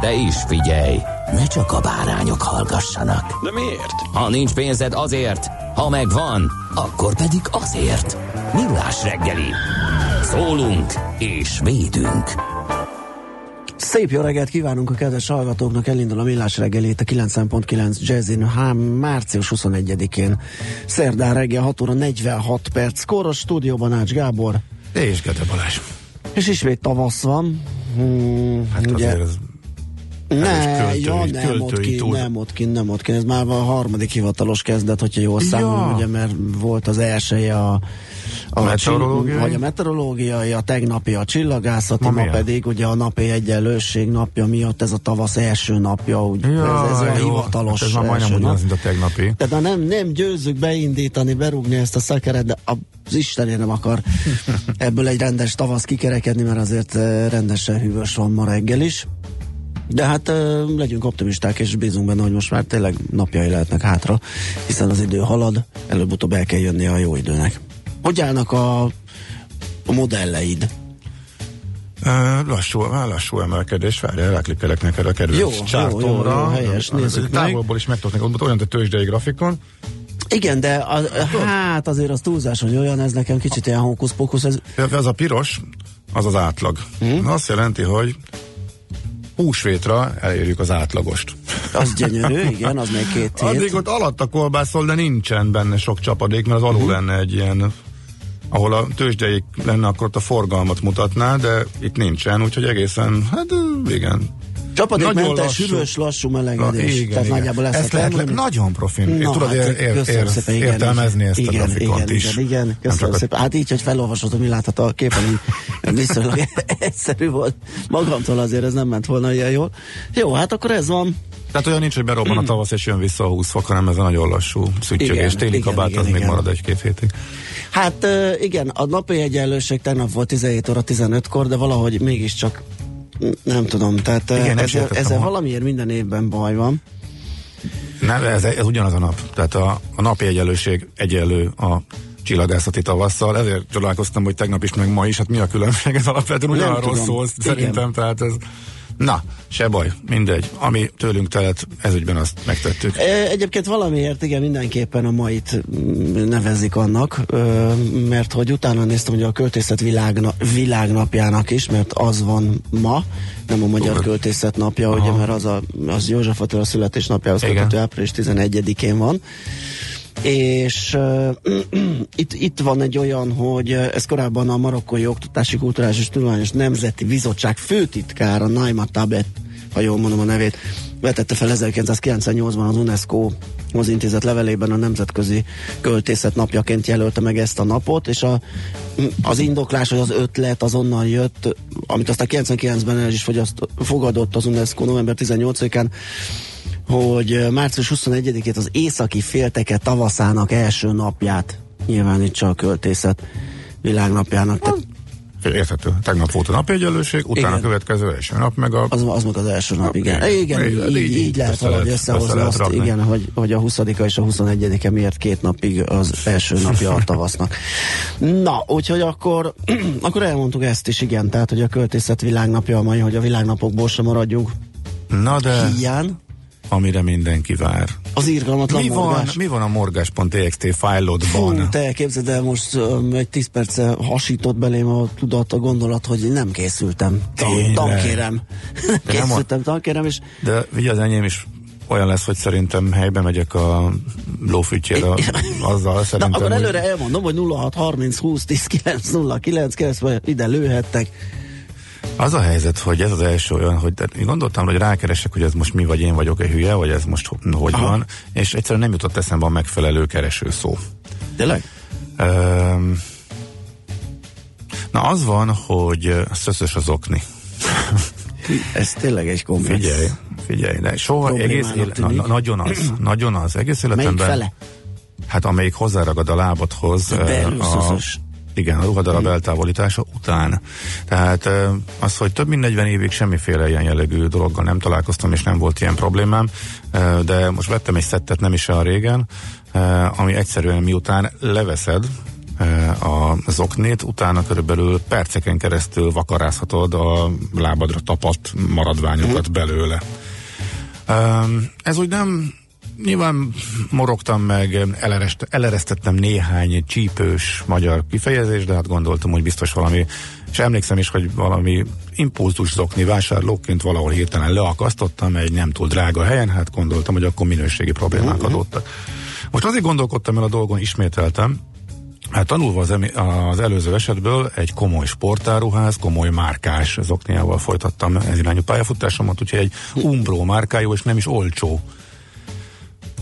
De is figyelj, ne csak a bárányok hallgassanak. De miért? Ha nincs pénzed azért, ha megvan, akkor pedig azért. Millás reggeli. Szólunk és védünk. Szép jó reggelt kívánunk a kedves hallgatóknak, elindul a millás reggelét a 9.9 Jazzin, hám március 21-én. Szerdán reggel 6 óra 46 perc, kóros stúdióban Ács Gábor. És Gede Balázs. És ismét tavasz van. Hmm, Hát ugye, azért ez ne, költői- ja, nem ott költői ki, túl. nem ott ki, nem ott ki. Ez már a harmadik hivatalos kezdet, hogyha jól Ja. számolom, ugye, mert volt az elsője a, a Meteorológiai? csill- vagy a meteorológiai, a tegnapi a csillagászati, Ma ma, pedig ugye a napi egyenlőség napja miatt ez a tavasz első napja, úgy, ja, ez, ez a jó, hivatalos hát ez már majdnem ugyanaz, mint a tegnapi. Tehát nem, nem győzzük beindítani, berúgni ezt a szekeret, de az Istenért nem akar ebből egy rendes tavasz kikerekedni, mert azért eh, rendesen hűvös van ma reggel is. De hát legyünk optimisták, és bízunk benne, hogy most már tényleg napjai lehetnek hátra, hiszen az idő halad, előbb-utóbb el kell jönni a jó időnek. Hogy állnak a, a modelleid? Lassú, lassú emelkedés, várjál, ráklikkelek neked a kedvenc Jó, jó, csártomra. jó, jó, helyes, nézzük meg. Távolból is meg tudok neked, olyan, a tőzsdei grafikon. Igen, de a, hát azért az túlzás, hogy olyan, ez nekem kicsit ilyen hókusz-pókusz, ez Ez a piros, az az átlag. Mhm. Azt jelenti, hogy húsvétra elérjük az átlagost. az gyönyörű, igen, az még két hét. Addig ott alatt a kolbászol, de nincsen benne sok csapadék, mert az Mhm. alul lenne egy ilyen ahol a tőzsdeik lenne, akkor ott a forgalmat mutatná, de itt nincsen, úgyhogy egészen, hát igen. Csapadékmentes, hűvös, lassú melegedés. igen, Tehát igen. nagyjából ezt, ezt lehet le, nagyon profin. Na, tudod hát, ér, ér, ér, szépen, igen, értelmezni igen, ezt a igen, grafikont igen, is. Igen, igen, köszönöm csak a- szépen. Hát így, hogy felolvasod, mi látható a képen, viszonylag egyszerű volt. Magamtól azért ez nem ment volna ilyen jól. Jó, hát akkor ez van. Tehát olyan nincs, hogy berobban a tavasz és jön vissza a 20 fok, hanem ez a nagyon lassú szüttyögés. Téli kabát igen, az még igen. marad egy-két hétig. Hát igen, a napi egyenlőség tegnap volt 17 óra 15-kor, de valahogy mégiscsak nem tudom, tehát Igen, igen, nem ezzel, ezzel valamiért minden évben baj van. Nem, ez, ez ugyanaz a nap. Tehát a, a napi egyenlőség egyenlő a csillagászati tavasszal, ezért csodálkoztam, hogy tegnap is, meg ma is, hát mi a különbség, ez alapvetően ugyanarról szól, Igen. szerintem, tehát ez... Na, se baj, mindegy. Ami tőlünk telett, ezügyben azt megtettük. Egyébként valamiért igen, mindenképpen a mait mm, nevezik annak, mert hogy utána néztem, hogy a költészet világna, világnapjának is, mert az van ma, nem a Magyar Tudod. Költészet napja, ugye, mert az, a, az József Attila születésnapjához köthető április 11-én van. És uh, itt, itt van egy olyan, hogy ez korábban a Marokkói Oktatási Kulturális és Tudományos Nemzeti Bizottság főtitkára Naima Tabet, ha jól mondom a nevét, vetette fel 1998-ban az UNESCO-hoz intézett levelében a Nemzetközi Költészet napjaként jelölte meg ezt a napot, és a, az indoklás, hogy az ötlet azonnal jött, amit aztán 99-ben el is fogadott az UNESCO november 18-án, hogy március 21-ét az északi félteke tavaszának első napját nyilvánítsa a költészet világnapjának. Tehát Érthető. Tegnap volt a napi egyenlőség, utána Igen. a következő első nap, meg a... az, az meg az első nap, igen. Igen. Igen, így, így, így- lehet valahogy összehozni azt, rakni. igen, hogy, hogy a 20 és a 21-e miért két napig az első napja a tavasznak. Na, úgyhogy akkor, akkor elmondtuk ezt is, igen, tehát, hogy a költészet világnapja a mai, hogy a világnapokból sem maradjunk Na de, hiány. Amire mindenki vár. Az irgalmatlan Mi van, morgás. mi van a morgás.txt fájlodban? Fú, te képzeld el, most um, egy 10 perce hasított belém a tudat, a gondolat, hogy nem készültem. Tan-? Tankérem. készültem, tankérem, és De ugye az enyém is olyan lesz, hogy szerintem helybe megyek a lófütyére, azzal Na, szerintem. akkor hogy- előre elmondom, hogy 06 30 20 10 9 0 9 9 vagy ide lőhettek. Az a helyzet, hogy ez az első olyan, hogy de én gondoltam, hogy rákeresek, hogy ez most mi, vagy én vagyok-e hülye, vagy ez most ho- hogy Aha. van, és egyszerűen nem jutott eszembe a megfelelő kereső szó. Tényleg? Um, na az van, hogy szöszös az okni. Ez tényleg egy komplex. Figyelj, figyelj, de soha egész élet, na, na, nagyon az, nagyon az, egész Melyik életemben. fele? Hát amelyik hozzáragad a lábadhoz. Belül a. igen, a ruhadarab eltávolítása után. Tehát az, hogy több mint 40 évig semmiféle ilyen jellegű dologgal nem találkoztam, és nem volt ilyen problémám, de most vettem egy szettet nem is olyan régen, ami egyszerűen miután leveszed, a zoknét, utána körülbelül perceken keresztül vakarázhatod a lábadra tapadt maradványokat belőle. Um, ez úgy nem Nyilván morogtam meg, elerest, eleresztettem néhány csípős magyar kifejezést, de hát gondoltam, hogy biztos valami, és emlékszem is, hogy valami impulzus zokni vásárlóként valahol hirtelen leakasztottam egy nem túl drága helyen, hát gondoltam, hogy akkor minőségi problémák adottak. Most azért gondolkodtam el a dolgon, ismételtem, Hát tanulva az, emi- az előző esetből egy komoly sportáruház, komoly márkás zokniával folytattam ez irányú pályafutásomat, úgyhogy egy Umbro márkájú, és nem is olcsó.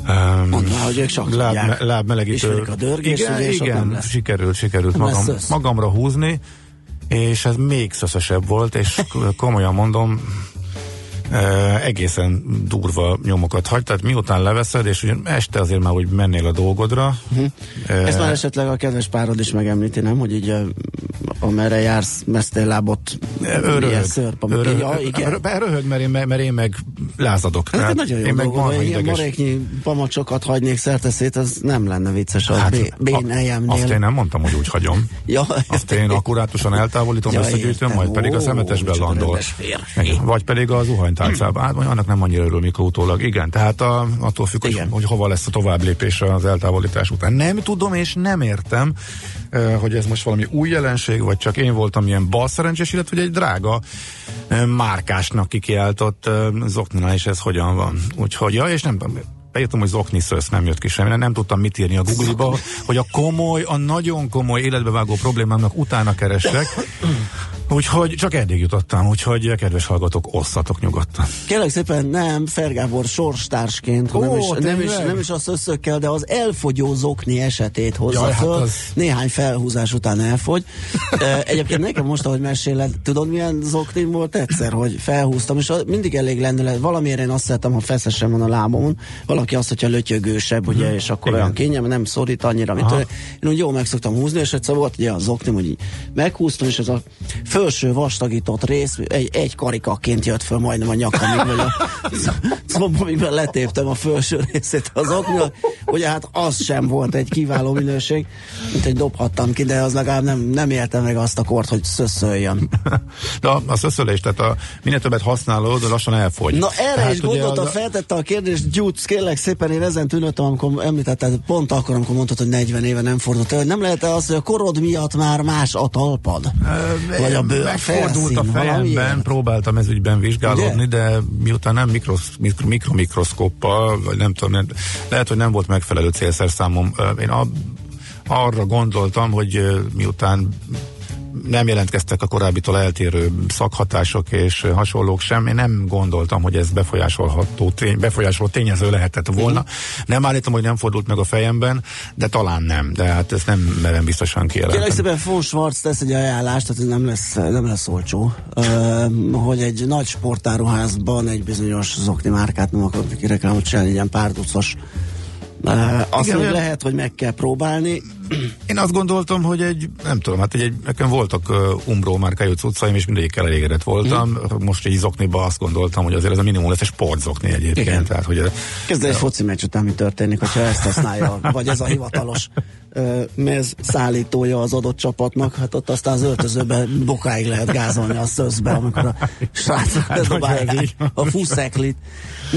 Um, Mondd már, hogy ők csak tudják. lábmelegítő. A dörgést, igen, ugye, igen sikerült, sikerült magam, magamra húzni, és ez még szöszösebb volt, és komolyan mondom, egészen durva nyomokat hagy, tehát miután leveszed, és ugye este azért már úgy mennél a dolgodra. Uh-huh. Ezt már esetleg a kedves párod is megemlíti, nem? Hogy így amerre jársz, mesztellábot, milyen szörp, ami- Röhög, ja, igen. röhög mert, én, mert én meg lázadok. Hát Tehát nagyon jó én meg marha hogy ilyen maréknyi pamacsokat hagynék szerteszét, az nem lenne vicces a hát, a- bén azt én nem mondtam, hogy úgy hagyom. Ja, Azt én akkurátusan eltávolítom, Ja, összegyűjtöm, majd pedig a szemetesben landol. Vagy pedig a zuhanytálcában. Hát, annak nem annyira örül, mikor utólag. Igen, tehát a, attól függ, hogy, hogy hova lesz a tovább lépés az eltávolítás után. Nem tudom és nem értem, eh, hogy ez most valami új jelenség, vagy csak én voltam ilyen balszerencsés, illetve hogy egy drága eh, márkásnak kikiáltott eh, zokninál is ez hogyan van. Úgyhogy, ja, és nem beírtam, hogy zokni szösz, nem jött ki semmi, nem, tudtam mit írni a Google-ba, hogy a komoly, a nagyon komoly életbevágó problémámnak utána keresek, úgyhogy csak eddig jutottam, úgyhogy kedves hallgatók, osszatok nyugodtan. Kérlek szépen nem Fergábor sorstársként, Ó, nem, is, nem, is, nem is a szöszökkel, de az elfogyó zokni esetét hozza Jaj, hát föl. az- Néhány felhúzás után elfogy. Egyébként nekem most, ahogy meséled, tudod milyen zoknim volt egyszer, hogy felhúztam, és mindig elég lendület. Valamiért én azt szeretem, ha feszesen van a lábamon. Valaki azt, hogyha lötyögősebb, ugye, és akkor Igen. olyan kényelme, nem szorít annyira, mint olyan. Én úgy jól meg szoktam húzni, és egyszer volt egy olyan zoknim, hogy így meghúztam, és ez a felső vastagított rész egy, egy karikaként jött föl majdnem a nyakamig, vagy a combomigben letéptem a felső részét az oknyal. Ugye hát az sem volt egy kiváló minőség, mint egy dobhattam ki, de az legalább nem, nem élte meg azt a kort, hogy szöszöljön. De a, a szöszölés, tehát a, minél többet használod, lassan elfogy. Na erre Tehát is ugye gondoltam, az a- feltette a kérdést, Gyuc, kérlek szépen, én ezen tűnöttem, amikor említetted, pont akkor, amikor mondtad, hogy 40 éve nem fordult elő. Nem lehet-e az, hogy a korod miatt már más a talpad? Vagy a bőr, Megfordult a felszín, fejemben, valamiért? próbáltam ez ügyben vizsgálódni, Ugye? de miután nem mikrosz, mikro, mikromikroszkóppal, vagy nem tudom, nem- lehet, hogy nem volt megfelelő célszerszámom. Ö, Én a, arra gondoltam, hogy ö, miután nem jelentkeztek a korábbitól eltérő szakhatások és hasonlók sem. Én nem gondoltam, hogy ez befolyásolható tény, befolyásoló tényező lehetett volna. Mhm. Nem állítom, hogy nem fordult meg a fejemben, de talán nem. De hát ezt nem merem biztosan Kérlek kijelenteni. szépen von Schwarz tesz egy ajánlást, tehát nem lesz, nem lesz olcsó, ö, hogy egy nagy sportáruházban egy bizonyos zokni márkát nem akarok neki reklámot csinálni, ilyen pár ducos. Ö, azt Igen, olyan- lehet, hogy meg kell próbálni. Én azt gondoltam, hogy egy, nem tudom, hát egy, nekem voltak uh, Umbro márkájú cuccaim, és mindegyikkel elégedett voltam. Mm. Most egy zokniba azt gondoltam, hogy azért ez a minimum lesz egy sportzokni egyébként. Igen. Tehát, hogy Kezdve egy foci meccs után mi történik, hogyha ezt használja, vagy ez a hivatalos ö, mez szállítója az adott csapatnak, hát ott aztán az öltözőben bokáig lehet gázolni a szözbe, amikor a srácok Hát, bedobálják a fuszeklit.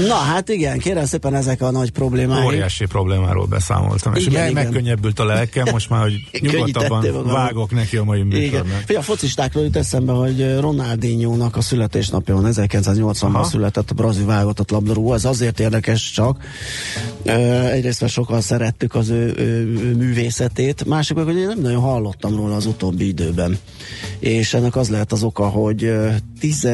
Na hát igen, kérem szépen ezek a nagy problémáink. óriási problémáról beszámoltam. és Igen, igen. megkönnyebbült a lelkem, most már, hogy nyugodtabban vágok neki a mai műsornak. Fia, a focistákról jut eszembe, hogy Ronaldinho-nak a születésnapja van, 1980-ban Aha. született a brazil válogatott labdarúgó. Ez azért érdekes csak. Egyrészt, mert sokan szerettük az ő, ő, művészetét, másik meg, hogy én nem nagyon hallottam róla az utóbbi időben. És ennek az lehet az oka, hogy ö, 10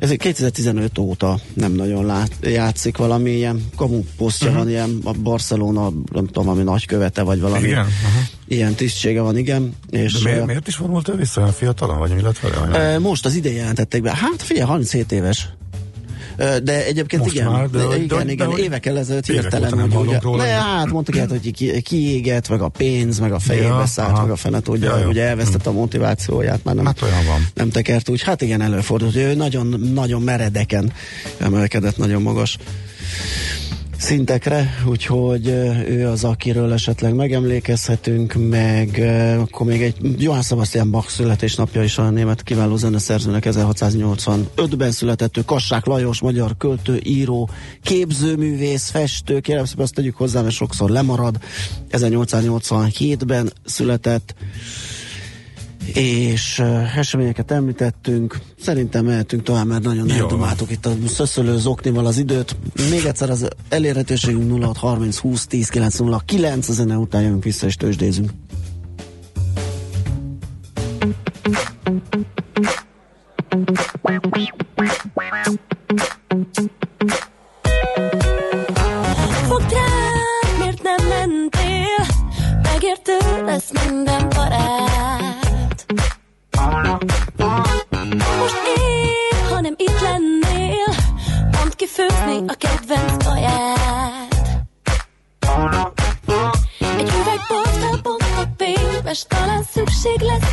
ez 2015 óta nem nagyon lát, játszik valami ilyen kamu posztja uh-huh. van, ilyen a Barcelona, nem tudom, ami nagykövete, vagy valami Igen? Aha. ilyen tisztsége van, igen. És De miért, miért is vonult ő vissza fiatalon, vagy mi lett vele? Vagy most az idén jelentették be. Hát figyelj, 37 éves. De egyébként Most igen, már, de de, igen, de- igen, de hogy- évekkel ezelőtt Évek hirtelen, nem hogy ugye, róla. ne, hát mondtuk el, hogy ki, kiégett, meg a pénz, meg a fejébe Ja, szállt, aha. meg a fene tudja, Ja, ugye elvesztette a motivációját, már nem, Hát olyan van. nem tekert úgy. Hát igen, előfordult, hogy ő nagyon, nagyon meredeken emelkedett, nagyon magas szintekre, úgyhogy ő az, akiről esetleg megemlékezhetünk, meg akkor még egy Johann Sebastian Bach születésnapja is a német kiváló zeneszerzőnek 1685-ben született, ő Kassák Lajos, magyar költő, író, képzőművész, festő, kérem szépen azt tegyük hozzá, mert sokszor lemarad, 1887-ben született, és uh, eseményeket említettünk, szerintem mehetünk tovább, mert nagyon eldomáltuk itt a szöszölő zoknival az időt. Még egyszer az elérhetőségünk 0630 20 10 909, a zene után jövünk vissza és tőzsdézünk. Fogd rá, miért nem mentél? Megértő lesz minden a kedvenc kaját. Egy üveg bort felpont a pénzmes, talán szükség lesz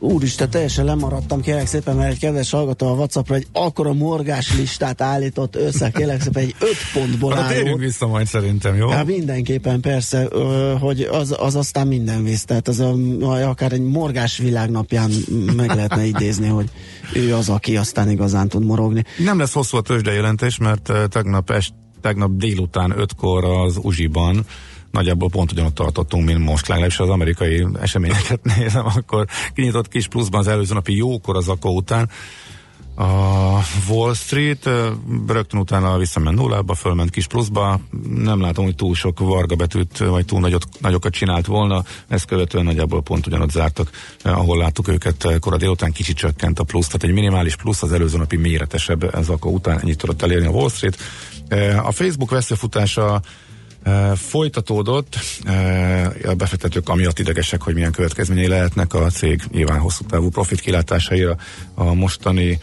Úristen, teljesen lemaradtam, kérlek szépen, mert egy kedves hallgató a Whatsappra egy akkora morgás listát állított össze, kérlek szépen egy öt pontból álló. térjünk vissza majd szerintem, jó? Hát mindenképpen persze, hogy az, az aztán minden víz, tehát az a, akár egy morgás világnapján meg lehetne idézni, hogy ő az, aki aztán igazán tud morogni. Nem lesz hosszú a jelentés, mert tegnap, est, tegnap délután ötkor az Uzsiban nagyjából pont ugyanott tartottunk, mint most, legalábbis az amerikai eseményeket nézem, akkor kinyitott kis pluszban az előző napi jókor az akkor után. A Wall Street rögtön utána visszament nullába, fölment kis pluszba, nem látom, hogy túl sok varga betűt, vagy túl nagyot, nagyokat csinált volna, ezt követően nagyjából pont ugyanott zártak, ahol láttuk őket kora délután, kicsit csökkent a plusz, tehát egy minimális plusz az előző napi méretesebb, ez akkor után ennyit tudott elérni a Wall Street. A Facebook veszőfutása folytatódott, a befektetők amiatt idegesek, hogy milyen következményei lehetnek a cég nyilván hosszú távú profit kilátásaira. A mostani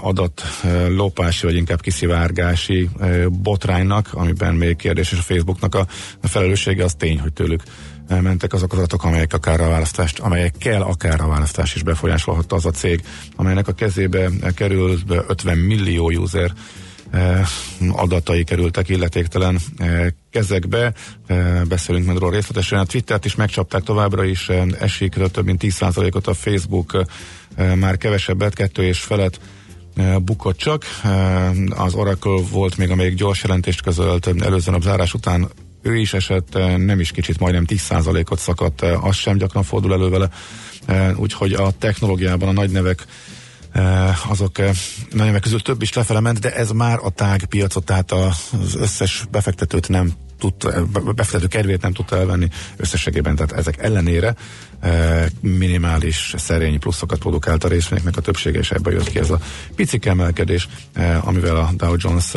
adat lopási, vagy inkább kiszivárgási botránynak, amiben még kérdés, és a Facebooknak a, felelőssége az tény, hogy tőlük mentek azok az adatok, amelyek akár a választást, amelyekkel akár a választás is befolyásolhatta az a cég, amelynek a kezébe került 50 millió user adatai kerültek illetéktelen eh, kezekbe. Eh, Beszélünk meg róla részletesen. A Twittert is megcsapták továbbra is, eh, esik több mint 10%-ot a Facebook, eh, már kevesebbet, kettő és felet eh, bukott csak. Eh, Az Oracle volt még, amelyik gyors jelentést közölt eh, előző nap zárás után ő is esett, eh, nem is kicsit, majdnem 10%-ot szakadt, eh, az sem gyakran fordul elő vele. Eh, Úgyhogy a technológiában a nagy nevek Eh, azok eh, nagy nevek közül több is lefele ment, de ez már a tág piacot, tehát az összes befektetőt nem tudta, be- befektető kedvét nem tudta elvenni összességében, tehát ezek ellenére minimális szerény pluszokat produkált a részvényeknek a többsége, és ebből jött ki ez a picike emelkedés, amivel a Dow Jones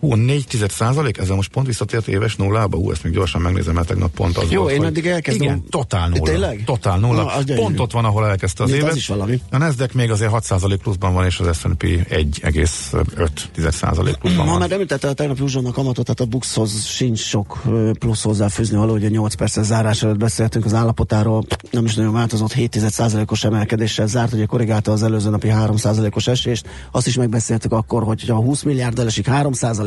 Hú, 4 százalék, ezzel most pont visszatért éves nullába, hú, ezt még gyorsan megnézem, mert tegnap pont az Jó, volt, én hogy- addig elkezdem. Igen, totál nulla. Tényleg? Totál nulla. Na, az gyönyörű. pont ott van, ahol elkezdte az az évet. is valami. A Nasdaq még azért 6% pluszban van, és az S&P 1,5% pluszban Ma van. már említette a tegnapi uzsonnak kamatot, tehát a Buxhoz sincs sok plusz hozzáfűzni való, ugye 8 perces zárás előtt beszéltünk az állapotáról, nem is nagyon változott, 7%-os emelkedéssel zárt, ugye korrigálta az előző napi 3%-os esést, azt is megbeszéltük akkor, hogy ha 20 milliárd esik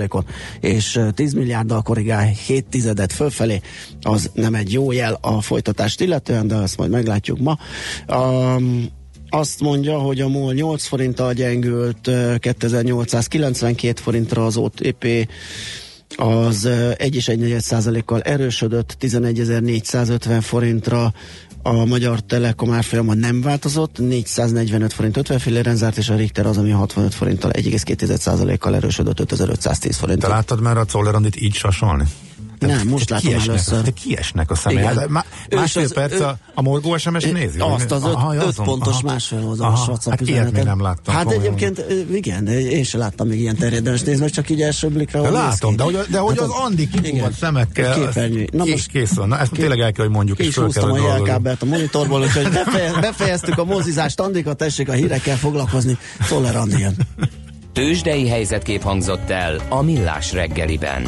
3%-ot, és ö, 10 milliárddal korrigál 7 tizedet fölfelé, az nem egy jó jel a folytatást illetően, de ezt majd meglátjuk ma. Um, azt mondja, hogy a MOL 8 forinttal gyengült, ö, 2892 forintra az OTP az ö, 1,1 százalékkal erősödött, 11.450 forintra a Magyar Telekom árfolyama nem változott, 445 forint 50 filléren zárt, és a Richter az, ami 65 forinttal 1,2 százalékkal erősödött 5510 Te forintra. láttad már a Czollerandit így sasolni? Nem, most látom kiesnek, először. Kiesnek a személy. Igen. Má, másfél is az- perc ő- a, a morgó SMS nézi? Azt az öt, Aha, öt pontos aha. másfél oldalas Aha, WhatsApp hát ilyet még nem láttam. Hát komolyan. egyébként igen, én sem láttam még ilyen terjedelmes meg, csak így első blikra. De látom, de hogy, de hogy Hát az Andi igen. kipúvat szemekkel. Képernyő. Na most kész van. Na ezt tényleg el kell, hogy mondjuk, és húztam a jelkábelt a monitorból, úgyhogy befeje, befejeztük a mozizást. Andika, tessék a hírekkel foglalkozni. Szoller Andi jön. Tőzsdei helyzetkép hangzott el a Millás reggeliben.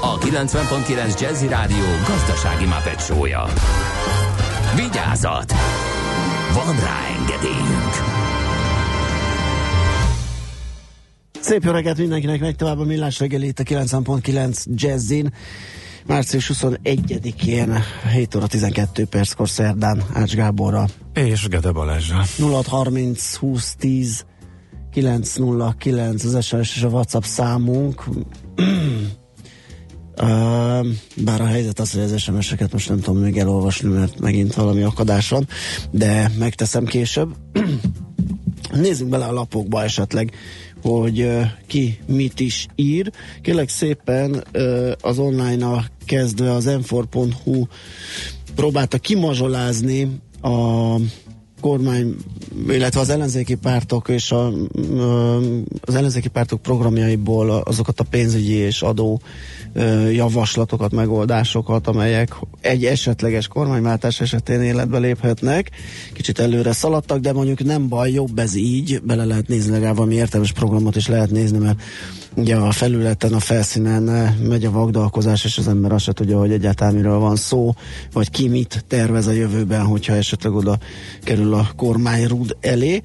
a 90.9 Jazzy Rádió gazdasági mapetsója. Vigyázat! Van rá engedélyünk! Szép jó reggelt mindenkinek, meg tovább a millás reggeli itt a 90.9 Jazzin. Március 21-én 7 óra 12 perckor szerdán Ács Gáborra És Gede Balázsra. 0630 20 10 909 az SMS és a WhatsApp számunk. Uh, bár a helyzet az, hogy az SMS-eket most nem tudom még elolvasni, mert megint valami akadás van, de megteszem később. Nézzük bele a lapokba esetleg, hogy uh, ki mit is ír. Kérlek szépen uh, az online-a kezdve az m4.hu próbálta kimazsolázni a kormány, illetve az ellenzéki pártok és a, az ellenzéki pártok programjaiból azokat a pénzügyi és adó javaslatokat, megoldásokat, amelyek egy esetleges kormányváltás esetén életbe léphetnek. Kicsit előre szaladtak, de mondjuk nem baj, jobb ez így, bele lehet nézni legalább valami értelmes programot is lehet nézni, mert ugye a felületen, a felszínen megy a vagdalkozás, és az ember azt se tudja, hogy egyáltalán miről van szó, vagy ki mit tervez a jövőben, hogyha esetleg oda kerül a kormányrúd elé.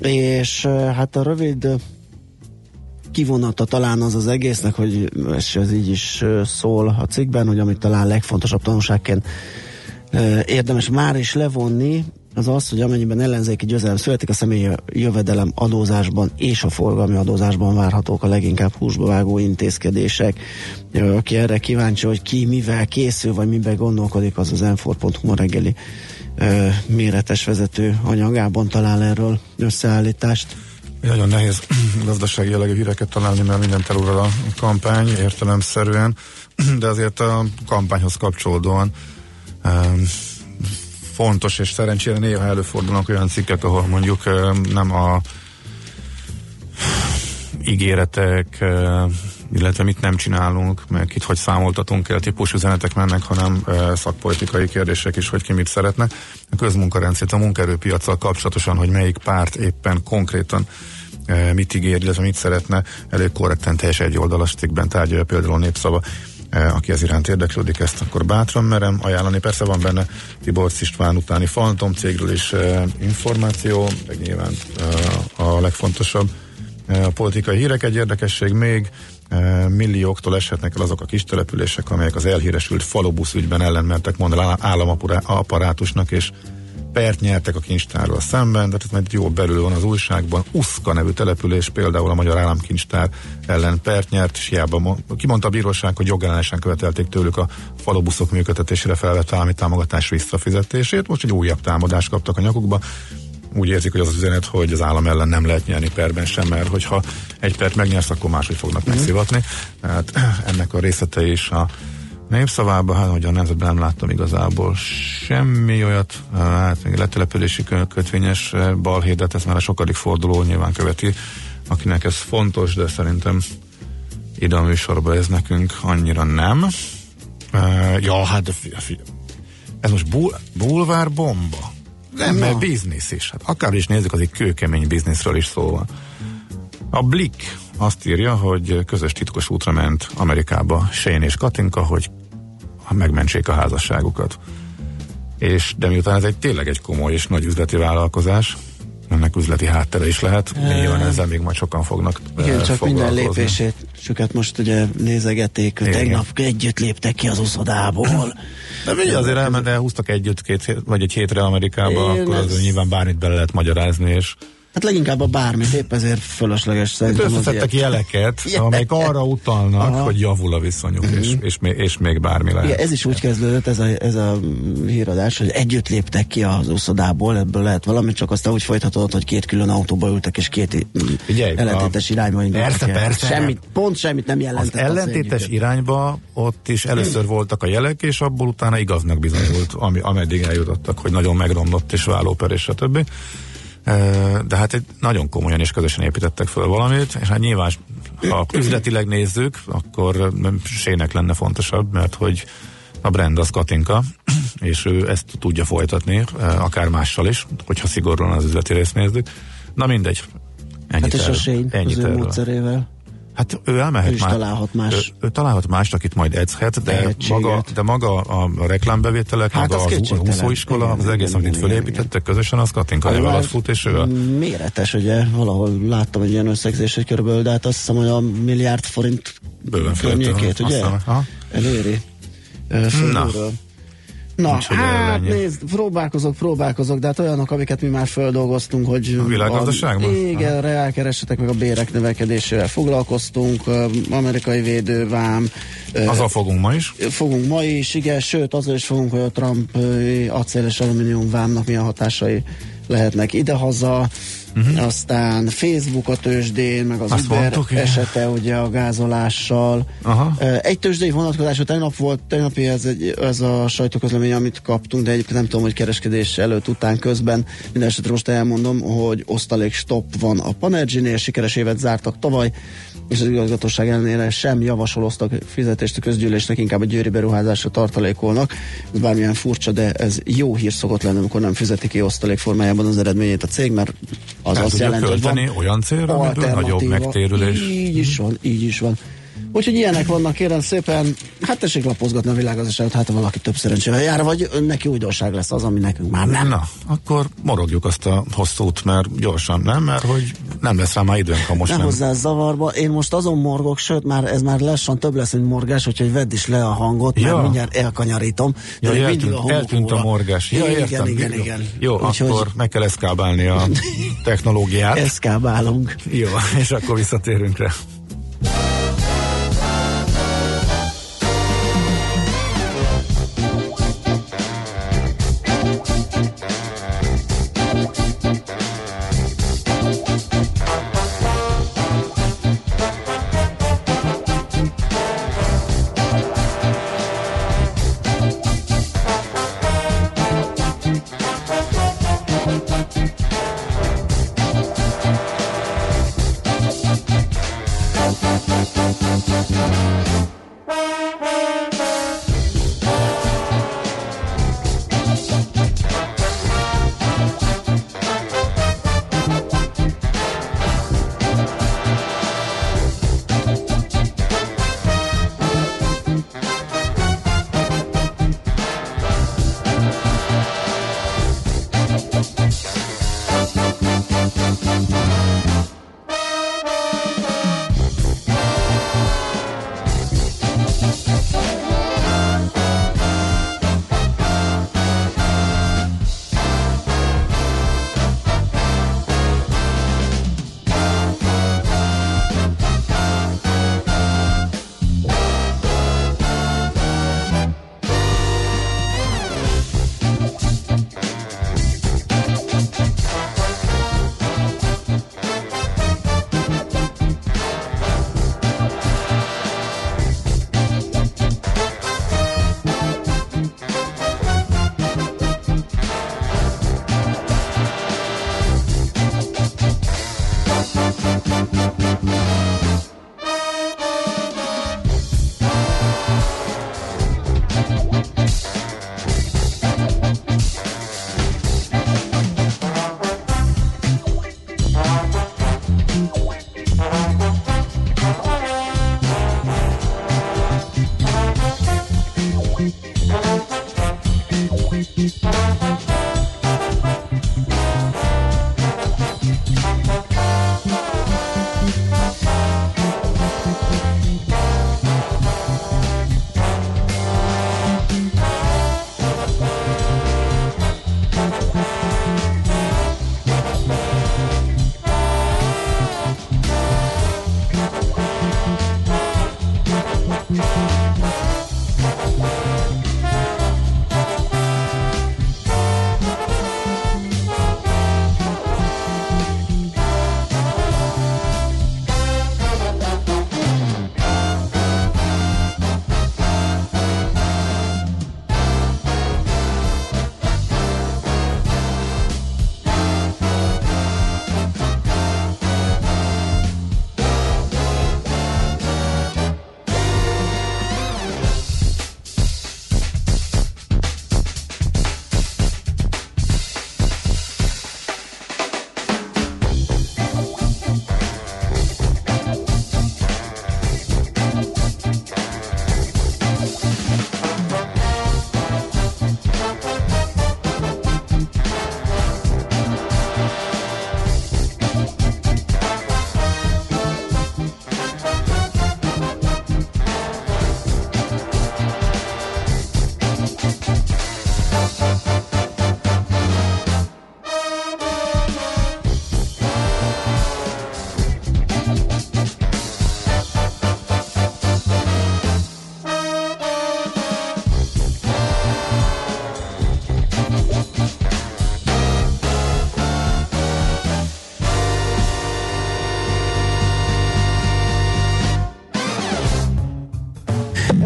És hát a rövid kivonata talán az az egésznek, hogy és ez így is szól a cikkben, hogy amit talán legfontosabb tanulságként érdemes már is levonni, az az, hogy amennyiben ellenzéki győzelem születik, a személyi jövedelem adózásban és a forgalmi adózásban várhatók a leginkább húsba vágó intézkedések. Aki erre kíváncsi, hogy ki mivel készül, vagy miben gondolkodik, az az m reggeli méretes vezető anyagában talál erről összeállítást. Nagyon nehéz gazdasági jellegű híreket találni, mert mindent elúrad a kampány értelemszerűen, de azért a kampányhoz kapcsolódóan um, fontos, és szerencsére néha előfordulnak olyan cikkek, ahol mondjuk nem a ígéretek, illetve mit nem csinálunk, meg itt hogy számoltatunk el típus üzenetek mennek, hanem szakpolitikai kérdések is, hogy ki mit szeretne. A közmunkarendszert, a munkaerőpiacsal kapcsolatosan, hogy melyik párt éppen konkrétan mit ígér, illetve mit szeretne, elég korrekten teljes egy oldalas cikkben tárgyalja például a népszava aki ez iránt érdeklődik, ezt akkor bátran merem ajánlani. Persze van benne Tibor István utáni Fantom cégről is e, információ, meg nyilván e, a legfontosabb a politikai hírek. Egy érdekesség még, millióktól eshetnek el azok a kis települések, amelyek az elhíresült falubusz ügyben ellen mertek mondani államaparátusnak, és pert nyertek a kincstárral szemben, de ez majd jó belül van az újságban. Uszka nevű település például a Magyar Államkincstár ellen pert nyert, és hiába kimondta a bíróság, hogy jogellenesen követelték tőlük a falubuszok működtetésére felvett állami támogatás visszafizetését. Most egy újabb támadást kaptak a nyakukba. Úgy érzik, hogy az az üzenet, hogy az állam ellen nem lehet nyerni perben sem, mert hogyha egy pert megnyersz, akkor máshogy fognak mm. megszivatni. Tehát ennek a részletei is a Népszavában, hát hogy a nemzetben nem láttam igazából semmi olyat, hát még letelepülési kötvényes balhédet, ez már a sokadik forduló nyilván követi, akinek ez fontos, de szerintem ide a műsorba ez nekünk annyira nem. Uh, ja, hát ez most bul- bulvár bomba. Nem, mert biznisz is. Hát akár is nézzük, az egy kőkemény bizniszről is szól. A Blick azt írja, hogy közös titkos útra ment Amerikába Shane és Katinka, hogy megmentsék a házasságukat. És, de miután ez egy tényleg egy komoly és nagy üzleti vállalkozás, ennek üzleti háttere is lehet, nyilván ezzel még majd sokan fognak Igen, csak minden lépését, sokat most ugye nézegették, hogy tegnap együtt léptek ki az uszodából. De ugye azért elment, elhúztak együtt két, vagy egy hétre Amerikába, Én akkor ez... az nyilván bármit bele lehet magyarázni, és Hát leginkább a bármit, épp ezért fölösleges szerintem. Hát összeszedtek jeleket, amelyek arra utalnak, Aha. hogy javul a viszonyuk, mm-hmm. és, és, még, és még bármi lehet. Igen, ez is úgy kezdődött, ez a, ez a híradás, hogy együtt léptek ki az uszodából, ebből lehet valami, csak aztán úgy folytatódott, hogy két külön autóba ültek, és két Figyelj, ellentétes a... irányba Persze, el. persze. Semmit, pont semmit nem jelentett. Az ellentétes az irányba ott is először voltak a jelek, és abból utána igaznak bizonyult, ami, ameddig eljutottak, hogy nagyon megromlott és vállóper és a többi de hát egy nagyon komolyan és közösen építettek föl valamit, és hát nyilván, ha üzletileg nézzük, akkor Sének lenne fontosabb, mert hogy a brand az Katinka, és ő ezt tudja folytatni, akár mással is, hogyha szigorúan az üzleti részt nézzük. Na mindegy. Ennyit hát és a Shane az ő módszerével. Hát ő elmehet ő már. találhat más. Ő, ő találhat mást, akit majd edzhet, de maga, de maga a, a reklámbevételek, hát maga az, az úszóiskola, az egész, amit fölépítettek közösen, az Katinka alatt fut, és ő a... Méretes, ugye, valahol láttam egy ilyen összegzés, hogy körülbelül, de hát azt hiszem, hogy a milliárd forint Bőven környékét, ugye? Eléri. Na. Na, Nincs, hát nézd, próbálkozok, próbálkozok, de hát olyanok, amiket mi már földolgoztunk, hogy... A világgazdaságban? Igen, a reálkeresetek meg a bérek növekedésével foglalkoztunk, amerikai védővám. Azzal fogunk ma is? Fogunk ma is, igen, sőt, azzal is fogunk, hogy a Trump acél és alumínium vámnak milyen hatásai lehetnek idehaza uh-huh. aztán Facebook a tőzsdén, meg az Azt Uber mondtuk, esete ugye a gázolással. Aha. Egy tőzsdei vonatkozású tegnap volt, tegnapi ez, egy, ez a sajtóközlemény, amit kaptunk, de egyébként nem tudom, hogy kereskedés előtt, után, közben. Minden esetre most elmondom, hogy osztalék stop van a Panergy-nél, sikeres évet zártak tavaly, és az igazgatóság ellenére sem javasoloztak fizetést a közgyűlésnek, inkább a győri beruházásra tartalékolnak. Ez bármilyen furcsa, de ez jó hír szokott lenni, amikor nem fizeti ki osztalék formájában az eredményét a cég, mert az azt jelenti, hogy van olyan célra, amiből nagyobb megtérülés. Így is van, így is van. Úgyhogy ilyenek vannak, kérem szépen. Hát tessék lapozgatni a világgazdaságot, hát ha valaki több szerencsével jár, vagy neki újdonság lesz az, ami nekünk már nem. Na, akkor morogjuk azt a hosszút, mert gyorsan nem, mert hogy nem lesz rá már időnk, ha most nem. Nem hozzá zavarba, én most azon morgok, sőt már ez már lassan több lesz, mint morgás, úgyhogy vedd is le a hangot, ja. mert mindjárt elkanyarítom. De ja, eltűnt, a eltűnt a morgás. Ja, igen, értem, igen, igen, igen. Jó, Úgyhogy... akkor meg kell eszkábálni a technológiát. Eszkábálunk. Jó, és akkor visszatérünk rá.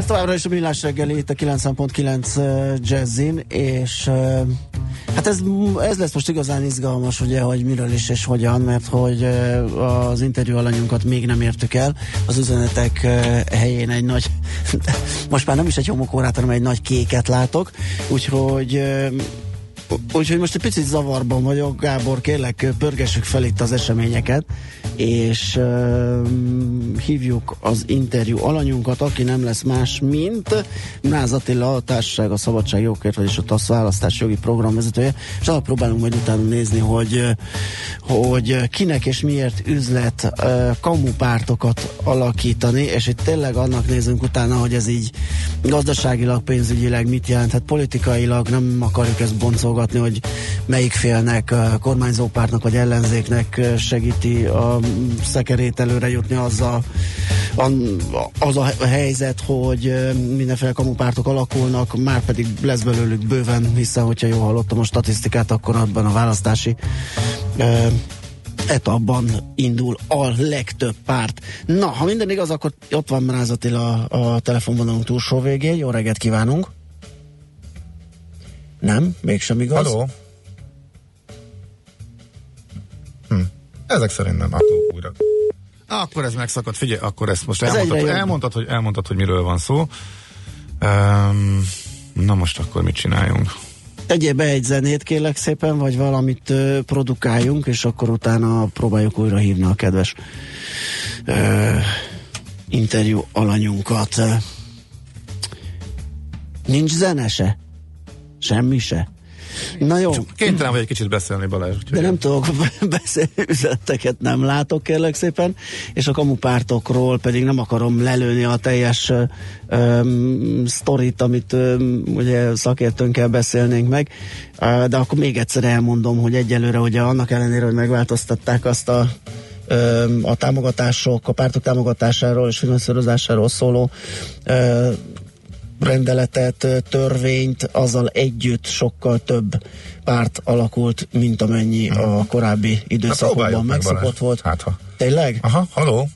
Ez továbbra is a Millás reggeli itt a 9.9 Jazzin, és hát ez, ez lesz most igazán izgalmas, ugye, hogy miről is és hogyan, mert hogy az interjú alanyunkat még nem értük el. Az üzenetek helyén egy nagy, most már nem is egy homokórát, hanem egy nagy kéket látok, úgyhogy Úgyhogy most egy picit zavarban vagyok, Gábor, kérlek, pörgessük fel itt az eseményeket, és uh, hívjuk az interjú alanyunkat, aki nem lesz más, mint Mráz Attila, a Társaság a Szabadság Jogkért, vagyis a TASZ választás jogi programvezetője, és arra próbálunk majd utána nézni, hogy, hogy kinek és miért üzlet uh, kamupártokat alakítani, és itt tényleg annak nézünk utána, hogy ez így gazdaságilag, pénzügyileg mit jelent, hát politikailag nem akarjuk ezt boncolgatni, hogy melyik félnek, a kormányzó pártnak vagy ellenzéknek segíti a szekerét előre jutni az a, az a helyzet, hogy mindenféle kamupártok alakulnak, már pedig lesz belőlük bőven, hiszen hogyha jól hallottam a statisztikát, akkor abban a választási etapban indul a legtöbb párt. Na, ha minden igaz, akkor ott van Mráz Attila a telefonvonalunk túlsó végén. Jó reggelt kívánunk! Nem, mégsem igaz. Haló? Hm. Ezek szerint nem. Akkor újra. Akkor ez megszakadt, figyelj, akkor ezt most ez elmondtad, elmondtad, hogy, elmondtad, hogy miről van szó. Um, na most akkor mit csináljunk? Tegyél be egy zenét, kérlek szépen, vagy valamit uh, produkáljunk, és akkor utána próbáljuk újra hívni a kedves uh, interjú alanyunkat. Nincs zene se? Semmi se? Na jó. Kénytelen vagy egy kicsit beszélni, Balázs. De nem tudok beszélni, üzeneteket nem látok, kérlek szépen, és a kamupártokról pedig nem akarom lelőni a teljes um, sztorit, amit um, ugye szakértőnkkel beszélnénk meg, uh, de akkor még egyszer elmondom, hogy egyelőre ugye annak ellenére, hogy megváltoztatták azt a a támogatások, a pártok támogatásáról és finanszírozásáról szóló rendeletet, törvényt, azzal együtt sokkal több párt alakult, mint amennyi a korábbi időszakokban megszokott volt. Hát ha. Tényleg? Aha, haló?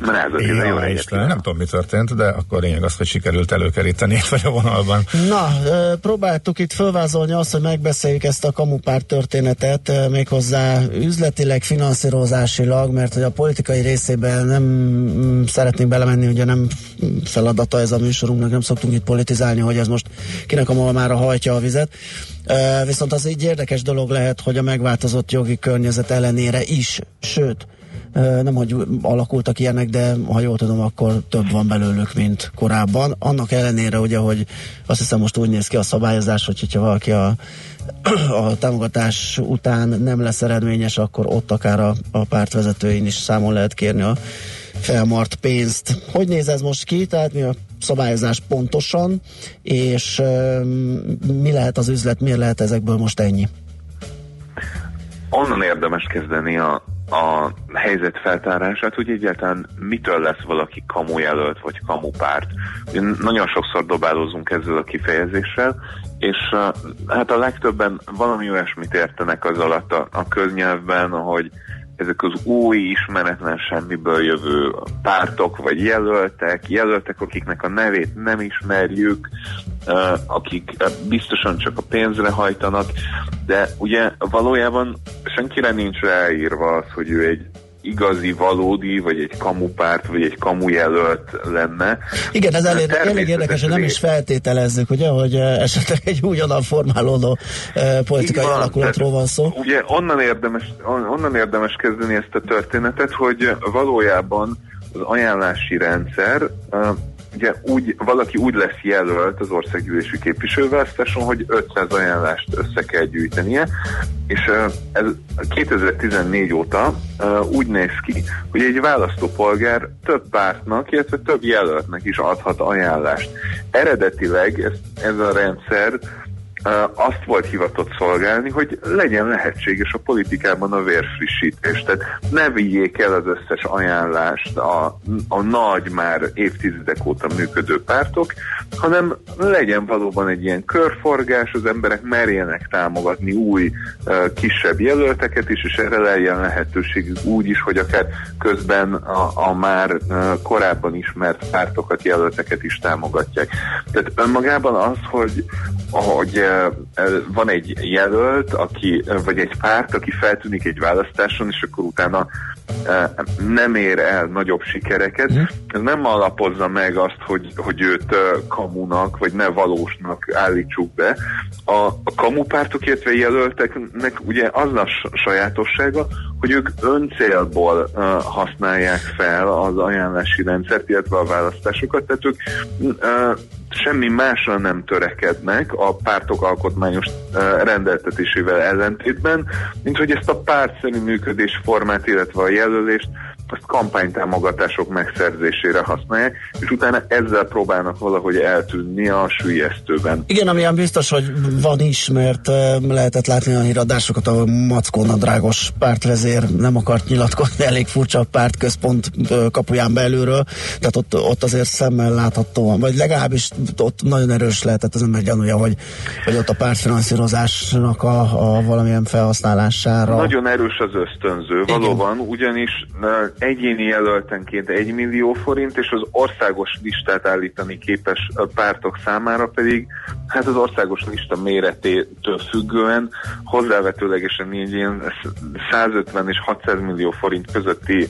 Mrázat, jó, jó Isten, nem tudom, mi történt, de akkor lényeg az, hogy sikerült előkeríteni itt vagy a vonalban. Na, próbáltuk itt fölvázolni azt, hogy megbeszéljük ezt a kamupár történetet, méghozzá üzletileg, finanszírozásilag, mert hogy a politikai részében nem mm, szeretnénk belemenni, ugye nem feladata ez a műsorunknak, nem szoktunk itt politizálni, hogy ez most kinek a malmára hajtja a vizet. Viszont az így érdekes dolog lehet, hogy a megváltozott jogi környezet ellenére is, sőt, nem, hogy alakultak ilyenek, de ha jól tudom, akkor több van belőlük, mint korábban. Annak ellenére, ugye, hogy azt hiszem most úgy néz ki a szabályozás, hogy hogyha valaki a, a támogatás után nem lesz eredményes, akkor ott akár a, a párt vezetőin is számon lehet kérni a felmart pénzt. Hogy néz ez most ki? Tehát mi a szabályozás pontosan, és mi lehet az üzlet, miért lehet ezekből most ennyi? Onnan érdemes kezdeni a, a helyzet feltárását, hogy egyáltalán mitől lesz valaki kamujelölt vagy kamupárt. Ugye nagyon sokszor dobálózunk ezzel a kifejezéssel, és hát a legtöbben valami olyasmit értenek az alatt a, a köznyelvben, hogy ezek az új, ismeretlen semmiből jövő pártok vagy jelöltek, jelöltek, akiknek a nevét nem ismerjük, akik biztosan csak a pénzre hajtanak, de ugye valójában senkire nincs ráírva az, hogy ő egy igazi, valódi, vagy egy kamupárt, vagy egy kamujelölt lenne. Igen, ez elég, elég érdekes, hogy nem is feltételezzük, ugye, hogy esetleg egy újonnan formálódó politikai van, alakulatról van szó. Ugye onnan érdemes, onnan érdemes kezdeni ezt a történetet, hogy valójában az ajánlási rendszer ugye úgy, valaki úgy lesz jelölt az országgyűlési képviselőválasztáson, hogy 500 ajánlást össze kell gyűjtenie, és ez 2014 óta úgy néz ki, hogy egy választópolgár több pártnak, illetve több jelöltnek is adhat ajánlást. Eredetileg ez, ez a rendszer azt volt hivatott szolgálni, hogy legyen lehetséges a politikában a vérfrissítés. Tehát ne vigyék el az összes ajánlást a, a nagy, már évtizedek óta működő pártok, hanem legyen valóban egy ilyen körforgás, az emberek merjenek támogatni új, kisebb jelölteket is, és erre legyen lehetőségük úgy is, hogy akár közben a, a már korábban ismert pártokat, jelölteket is támogatják. Tehát önmagában az, hogy, hogy van egy jelölt, aki, vagy egy párt, aki feltűnik egy választáson, és akkor utána nem ér el nagyobb sikereket, mm. ez nem alapozza meg azt, hogy, hogy őt kamunak, vagy ne valósnak állítsuk be. A, a kamupártok, illetve jelölteknek ugye az a sajátossága, hogy ők öncélból uh, használják fel az ajánlási rendszert, illetve a választásokat, tehát ők uh, semmi másra nem törekednek a pártok alkotmányos rendeltetésével ellentétben, mint hogy ezt a pártszerű működés formát, illetve a jelölést azt kampánytámogatások megszerzésére használják, és utána ezzel próbálnak valahogy eltűnni a sülyeztőben. Igen, amilyen biztos, hogy van is, mert lehetett látni a híradásokat, a Mackó Nadrágos pártvezér nem akart nyilatkozni, elég furcsa a pártközpont kapuján belülről, tehát ott, ott azért szemmel láthatóan, vagy legalábbis ott nagyon erős lehetett az ember gyanúja, hogy, hogy ott a pártfinanszírozásnak a, a valamilyen felhasználására. Nagyon erős az ösztönző, Igen. valóban, ugyanis egyéni jelöltenként 1 millió forint, és az országos listát állítani képes pártok számára pedig, hát az országos lista méretétől függően hozzávetőlegesen így ilyen 150 és 600 millió forint közötti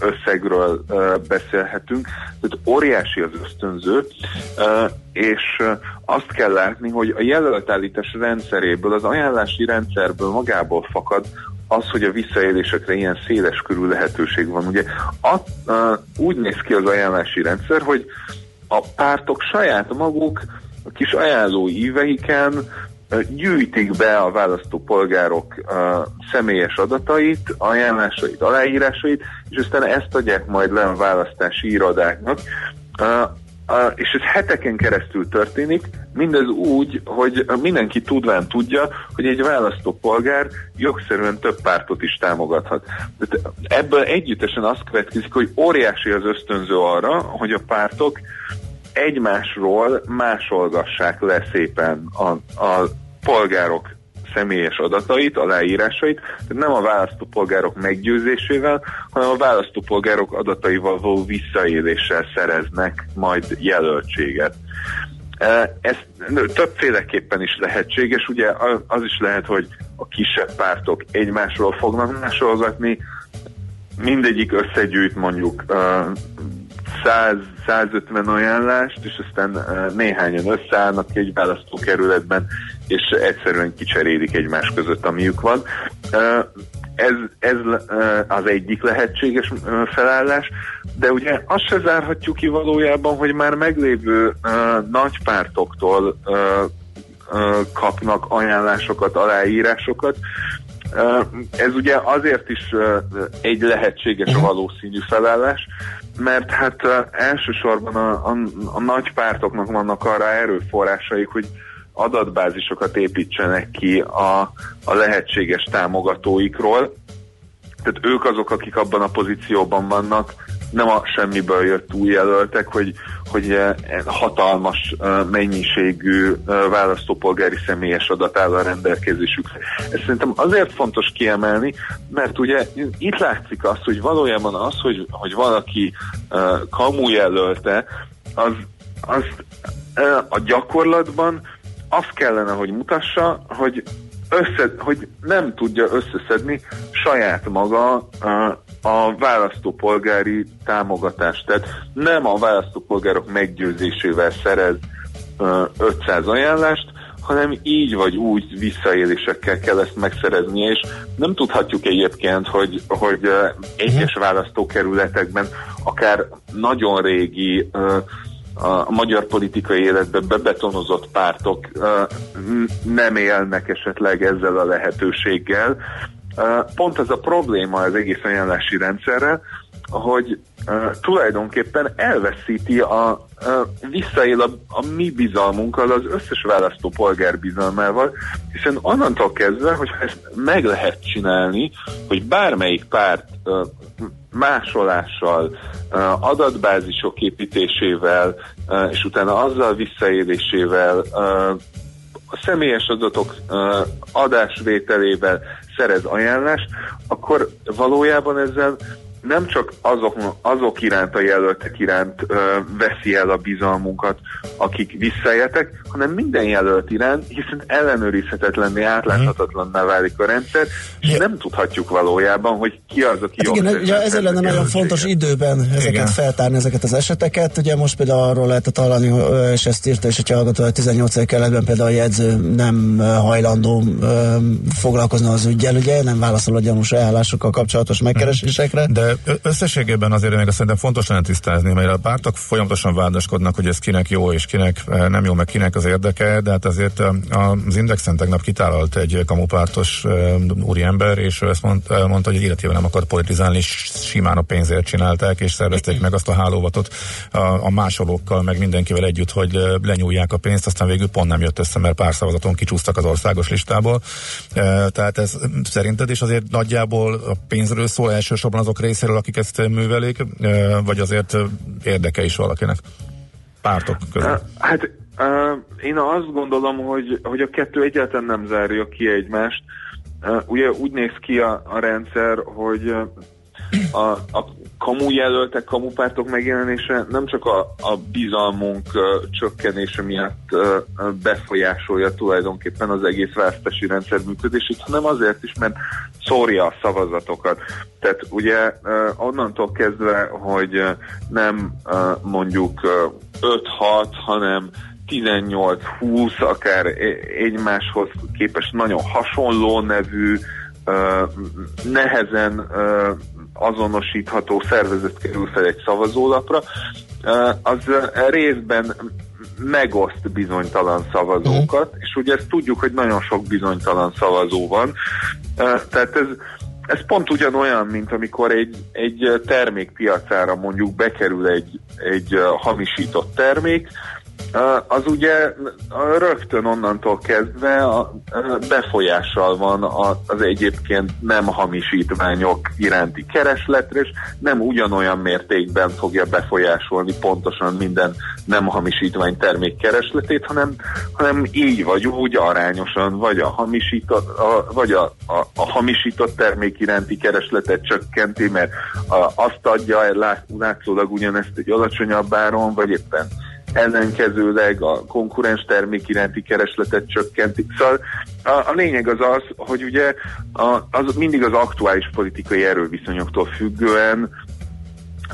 összegről beszélhetünk, tehát óriási az ösztönző, és azt kell látni, hogy a jelöltállítás rendszeréből, az ajánlási rendszerből magából fakad az, hogy a visszaélésekre ilyen széles körű lehetőség van. Ugye a, a, úgy néz ki az ajánlási rendszer, hogy a pártok saját maguk a kis ajánló íveiken gyűjtik be a választópolgárok uh, személyes adatait, ajánlásait, aláírásait, és aztán ezt adják majd le a választási irodáknak. Uh, és ez heteken keresztül történik, mindez úgy, hogy mindenki tudván tudja, hogy egy választópolgár jogszerűen több pártot is támogathat. De ebből együttesen az következik, hogy óriási az ösztönző arra, hogy a pártok egymásról másolgassák le szépen a, a polgárok személyes adatait, aláírásait, tehát nem a választópolgárok meggyőzésével, hanem a választópolgárok adataival való visszaéléssel szereznek majd jelöltséget. E, ez többféleképpen is lehetséges, ugye az is lehet, hogy a kisebb pártok egymásról fognak másolgatni, mindegyik összegyűjt mondjuk 100-150 ajánlást, és aztán néhányan összeállnak egy választókerületben, és egyszerűen kicserélik egymás között, amiük van. Ez, ez az egyik lehetséges felállás, de ugye azt se zárhatjuk ki valójában, hogy már meglévő nagy pártoktól kapnak ajánlásokat, aláírásokat, ez ugye azért is egy lehetséges a valószínű felállás, mert hát elsősorban a, a, a nagy pártoknak vannak arra erőforrásaik, hogy adatbázisokat építsenek ki a, a lehetséges támogatóikról. Tehát ők azok, akik abban a pozícióban vannak, nem a semmiből jött új jelöltek, hogy, hogy eh, hatalmas eh, mennyiségű eh, választópolgári személyes adat áll a rendelkezésükre. Ez szerintem azért fontos kiemelni, mert ugye itt látszik az, hogy valójában az, hogy, hogy valaki kamu jelölte, az, az a gyakorlatban azt kellene, hogy mutassa, hogy összed, hogy nem tudja összeszedni saját maga a választópolgári támogatást. Tehát nem a választópolgárok meggyőzésével szerez 500 ajánlást, hanem így vagy úgy visszaélésekkel kell ezt megszereznie, és nem tudhatjuk egyébként, hogy, hogy egyes választókerületekben akár nagyon régi a magyar politikai életben bebetonozott pártok nem élnek esetleg ezzel a lehetőséggel. Pont ez a probléma az egész ajánlási rendszerrel, hogy tulajdonképpen elveszíti a, a visszaél a, a mi bizalmunkkal, az összes választó polgár bizalmával, hiszen onnantól kezdve, hogy ezt meg lehet csinálni, hogy bármelyik párt uh, másolással, uh, adatbázisok építésével, uh, és utána azzal visszaélésével, uh, a személyes adatok uh, adásvételével szerez ajánlást, akkor valójában ezzel nem csak azok, azok iránt a jelöltek iránt ö, veszi el a bizalmunkat, akik visszaéltek, hanem minden jelölt iránt, hiszen ellenőrizhetetlenné, átláthatatlanná válik a rendszer, és ja. nem tudhatjuk valójában, hogy ki az, aki hát igen, ugye ezért lenne nagyon fontos időben ezeket igen. feltárni, ezeket az eseteket. Ugye most például arról lehetett hallani, és ezt írta is a hallgató, hogy 18. keletben például a jegyző nem hajlandó foglalkozni az ügyel, ugye nem válaszol a gyanús ajánlásokkal kapcsolatos megkeresésekre. De összességében azért még azt szerintem fontos lenne tisztázni, mert a pártok folyamatosan vádaskodnak, hogy ez kinek jó és kinek eh, nem jó, meg kinek az érdeke, de hát azért eh, az Indexen tegnap kitálalt egy kamupártos eh, úriember, és ezt mondta, mondta, hogy életében nem akart politizálni, simán a pénzért csinálták, és szervezték meg azt a hálóvatot a, a másolókkal, meg mindenkivel együtt, hogy lenyúlják a pénzt, aztán végül pont nem jött össze, mert pár szavazaton kicsúsztak az országos listából. Tehát ez szerinted is azért nagyjából a pénzről szól elsősorban azok része részéről, akik ezt művelik, vagy azért érdeke is valakinek? Pártok között? Hát én azt gondolom, hogy, hogy a kettő egyáltalán nem zárja ki egymást. Ugye úgy néz ki a, a rendszer, hogy a, a kamu jelöltek, kamupártok megjelenése nem csak a, a bizalmunk uh, csökkenése miatt uh, befolyásolja tulajdonképpen az egész választási rendszer működését, hanem azért is, mert szórja a szavazatokat. Tehát ugye uh, onnantól kezdve, hogy nem uh, mondjuk uh, 5-6, hanem 18-20, akár egymáshoz képest nagyon hasonló nevű, nehezen azonosítható szervezet kerül fel egy szavazólapra, az részben megoszt bizonytalan szavazókat, uh-huh. és ugye ezt tudjuk, hogy nagyon sok bizonytalan szavazó van. Tehát ez, ez pont ugyanolyan, mint amikor egy, egy termék piacára mondjuk bekerül egy, egy hamisított termék, az ugye rögtön onnantól kezdve befolyással van az egyébként nem hamisítványok iránti keresletre, és nem ugyanolyan mértékben fogja befolyásolni pontosan minden nem hamisítvány termék keresletét, hanem, hanem így vagy úgy arányosan, vagy a hamisított, a, vagy a, a, a hamisított termék iránti keresletet csökkenti, mert azt adja látszólag ugyanezt egy alacsonyabb áron, vagy éppen ellenkezőleg a konkurens termék iránti keresletet csökkenti. Szóval a, a lényeg az az, hogy ugye a, az mindig az aktuális politikai erőviszonyoktól függően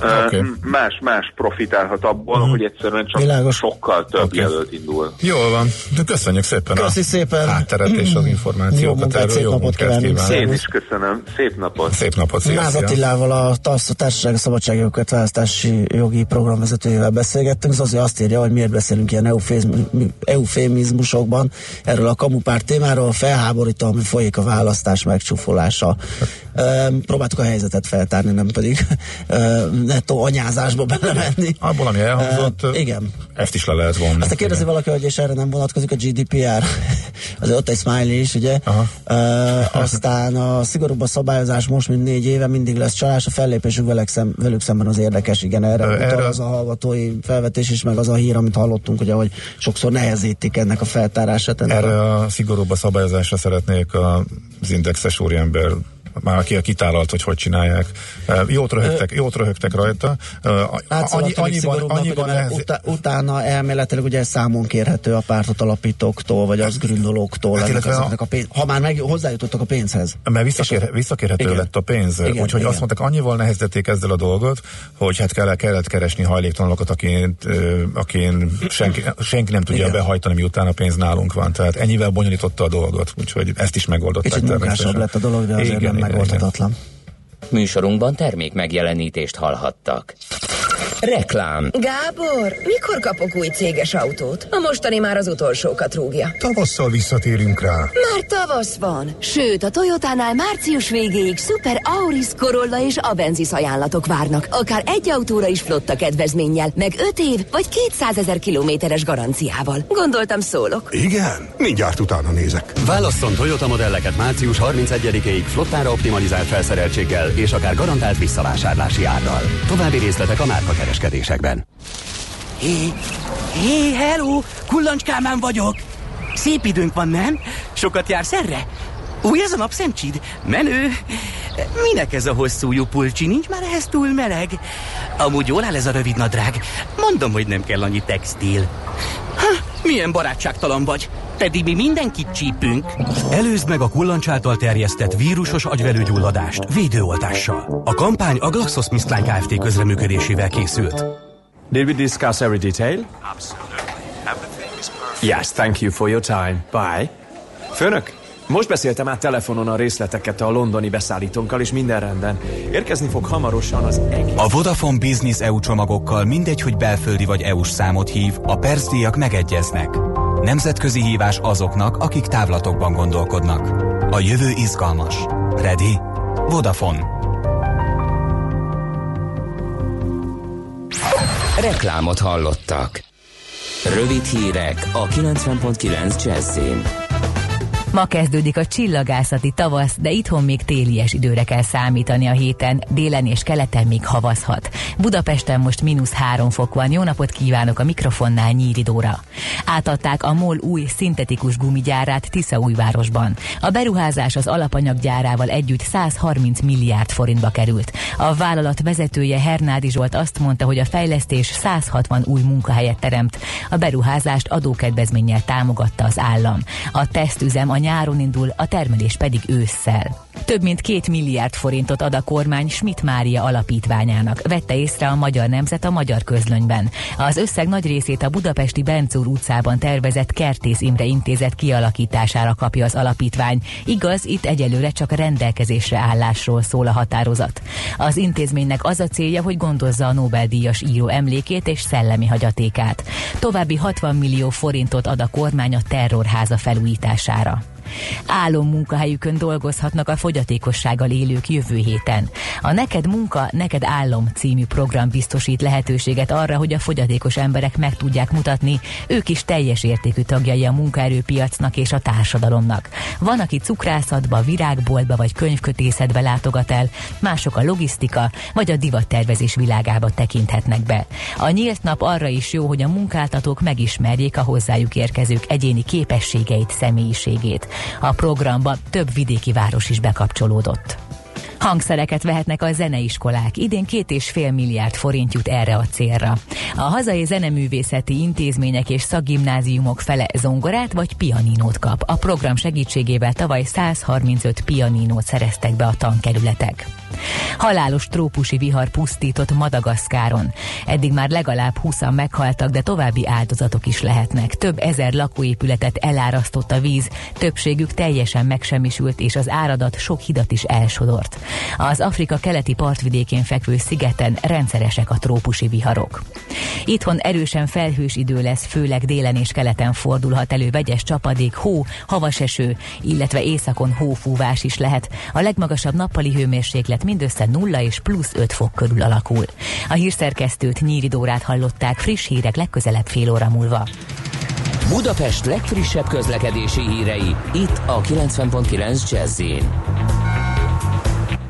Okay. Más-más profitálhat abból, uh-huh. hogy egyszerűen csak Világos. sokkal több okay. jelölt indul. Jól van, de köszönjük szépen Köszi a szépen. hátteret és az információkat. Jó szép napot kívánunk. Én is köszönöm. Szép napot. Szép napot. Szia, Máz Attilával a TASZ, a Társaság a Szabadságjogokat választási jogi programvezetőjével beszélgettünk. Az azért azt írja, hogy miért beszélünk ilyen eufémizmusokban erről a kamupár témáról, felháborító, ami folyik a választás megcsúfolása. Próbáltuk a helyzetet feltárni, nem pedig nettó anyázásba belemenni. Abból, ami elhangzott, uh, igen. ezt is le lehet vonni. Aztán kérdezi igen. valaki, hogy és erre nem vonatkozik a GDPR. Azért ott egy smiley is, ugye? Aha. Uh, aztán a szigorúbb a szabályozás most, mint négy éve, mindig lesz csalás. A fellépésünk velük, szem, velük szemben az érdekes, igen, erre, uh, erre az a hallgatói felvetés is, meg az a hír, amit hallottunk, ugye, hogy sokszor nehezítik ennek a feltárását. Erre a szigorúbb a szabályozásra szeretnék az indexes úriember már aki kitálalt, hogy hogy csinálják. Jót röhögtek, jót röhögtek rajta. Annyi, annyiban, annyiban ehhez... utá, utána elméletileg ugye számon kérhető a pártot alapítóktól, vagy az gründolóktól, hát, a... a pénz, ha már meg hozzájutottak a pénzhez. Mert visszakér, visszakérhető igen. lett a pénz. Úgyhogy azt mondták, annyival nehezítették ezzel a dolgot, hogy hát kell, kellett keresni hajléktalanokat, akin, akin senki, senki nem tudja igen. behajtani, miután a pénz nálunk van. Tehát ennyivel bonyolította a dolgot, úgyhogy ezt is megoldották. Kicsit munkásabb lett a dolog, de azért igen, nem megoldhatatlan. Műsorunkban termék megjelenítést hallhattak. Reklám. Gábor, mikor kapok új céges autót? A mostani már az utolsókat rúgja. Tavasszal visszatérünk rá. Már tavasz van. Sőt, a Toyotánál március végéig Super Auris, Corolla és Avensis ajánlatok várnak. Akár egy autóra is flotta kedvezménnyel, meg 5 év vagy 200 ezer kilométeres garanciával. Gondoltam szólok. Igen? Mindjárt utána nézek. Válasszon Toyota modelleket március 31-ig flottára optimalizált felszereltséggel és akár garantált visszavásárlási árral. További részletek a márka kereskedésekben. Hé, hé, hello! Kullancskámán vagyok! Szép időnk van, nem? Sokat jársz erre? Új ez a napszemcsid? Menő! Minek ez a hosszú pulcsi? Nincs már ehhez túl meleg? Amúgy jól áll ez a rövid nadrág. Mondom, hogy nem kell annyi textil. Ha, milyen barátságtalan vagy. Pedig mi mindenkit csípünk. Előzd meg a kullancs által terjesztett vírusos agyvelőgyulladást védőoltással. A kampány a GlaxoSmithKline Kft. közreműködésével készült. Did we discuss every detail? Yes, thank you for your time. Bye. Főnök, most beszéltem át telefonon a részleteket a londoni beszállítónkkal, és minden rendben. Érkezni fog hamarosan az egész... A Vodafone Business EU csomagokkal mindegy, hogy belföldi vagy EU-s számot hív, a percdíjak megegyeznek. Nemzetközi hívás azoknak, akik távlatokban gondolkodnak. A jövő izgalmas. Ready? Vodafone. Reklámot hallottak. Rövid hírek a 90.9 Jazzin. Ma kezdődik a csillagászati tavasz, de itthon még télies időre kell számítani a héten, délen és keleten még havazhat. Budapesten most mínusz három fok van. Jó napot kívánok a mikrofonnál Nyíri Dóra. Átadták a MOL új szintetikus gumigyárát Tiszaújvárosban. A beruházás az alapanyaggyárával együtt 130 milliárd forintba került. A vállalat vezetője Hernádi Zsolt azt mondta, hogy a fejlesztés 160 új munkahelyet teremt. A beruházást adókedvezménnyel támogatta az állam. A tesztüzem a nyáron indul, a termelés pedig ősszel. Több mint két milliárd forintot ad a kormány Schmidt Mária alapítványának, vette észre a Magyar Nemzet a Magyar Közlönyben. Az összeg nagy részét a budapesti Bencúr utcában tervezett Kertész Imre intézet kialakítására kapja az alapítvány. Igaz, itt egyelőre csak rendelkezésre állásról szól a határozat. Az intézménynek az a célja, hogy gondozza a Nobel-díjas író emlékét és szellemi hagyatékát. További 60 millió forintot ad a kormány a terrorháza felújítására. Álom munkahelyükön dolgozhatnak a fogyatékossággal élők jövő héten. A Neked Munka, Neked Állom című program biztosít lehetőséget arra, hogy a fogyatékos emberek meg tudják mutatni, ők is teljes értékű tagjai a munkaerőpiacnak és a társadalomnak. Van, aki cukrászatba, virágboltba vagy könyvkötészetbe látogat el, mások a logisztika vagy a divattervezés világába tekinthetnek be. A nyílt nap arra is jó, hogy a munkáltatók megismerjék a hozzájuk érkezők egyéni képességeit, személyiségét. A programba több vidéki város is bekapcsolódott. Hangszereket vehetnek a zeneiskolák. Idén két és fél milliárd forint jut erre a célra. A hazai zeneművészeti intézmények és szakgimnáziumok fele zongorát vagy pianinót kap. A program segítségével tavaly 135 pianinót szereztek be a tankerületek. Halálos trópusi vihar pusztított Madagaszkáron. Eddig már legalább 20 meghaltak, de további áldozatok is lehetnek. Több ezer lakóépületet elárasztott a víz, többségük teljesen megsemmisült, és az áradat sok hidat is elsodort. Az Afrika keleti partvidékén fekvő szigeten rendszeresek a trópusi viharok. Itthon erősen felhős idő lesz, főleg délen és keleten fordulhat elő vegyes csapadék, hó, havaseső, illetve északon hófúvás is lehet. A legmagasabb nappali hőmérséklet mindössze 0 és plusz 5 fok körül alakul. A hírszerkesztőt Nyíri Dórát hallották friss hírek legközelebb fél óra múlva. Budapest legfrissebb közlekedési hírei, itt a 90.9 jazz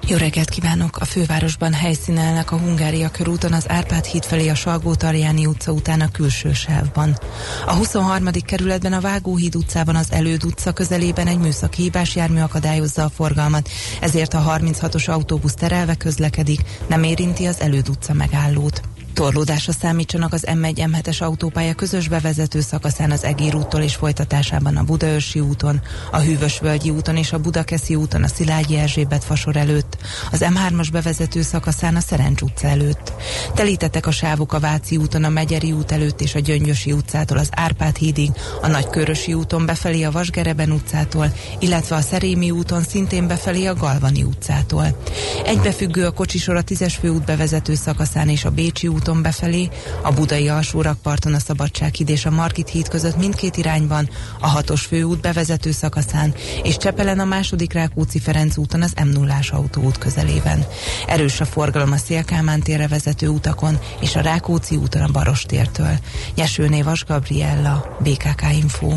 jó reggelt kívánok! A fővárosban helyszínelnek a Hungária körúton az Árpád híd felé a salgó tarjáni utca után a külső sávban. A 23. kerületben a Vágóhíd utcában az Előd utca közelében egy műszaki hibás jármű akadályozza a forgalmat, ezért a 36-os autóbusz terelve közlekedik, nem érinti az Előd utca megállót. Torlódásra számítsanak az M1 M7-es autópálya közös bevezető szakaszán az Egér úttól és folytatásában a Budaörsi úton, a Hűvösvölgyi úton és a Budakeszi úton a Szilágyi Erzsébet fasor előtt, az M3-as bevezető szakaszán a Szerencs utca előtt. Telítettek a sávok a Váci úton, a Megyeri út előtt és a Gyöngyösi utcától az Árpád hídig, a Nagykörösi úton befelé a Vasgereben utcától, illetve a Szerémi úton szintén befelé a Galvani utcától. Egybefüggő a kocsisor a 10-es főút bevezető szakaszán és a Bécsi úton befelé, a budai alsórakparton a Szabadsághíd és a Margit híd között mindkét irányban, a 6-os főút bevezető szakaszán, és Csepelen a második Rákóczi-Ferenc úton az m 0 autóút közelében. Erős a forgalom a Szélkámán térre vezető utakon és a Rákóczi úton a Barostértől. Nyesőné Vas Gabriella, BKK Info.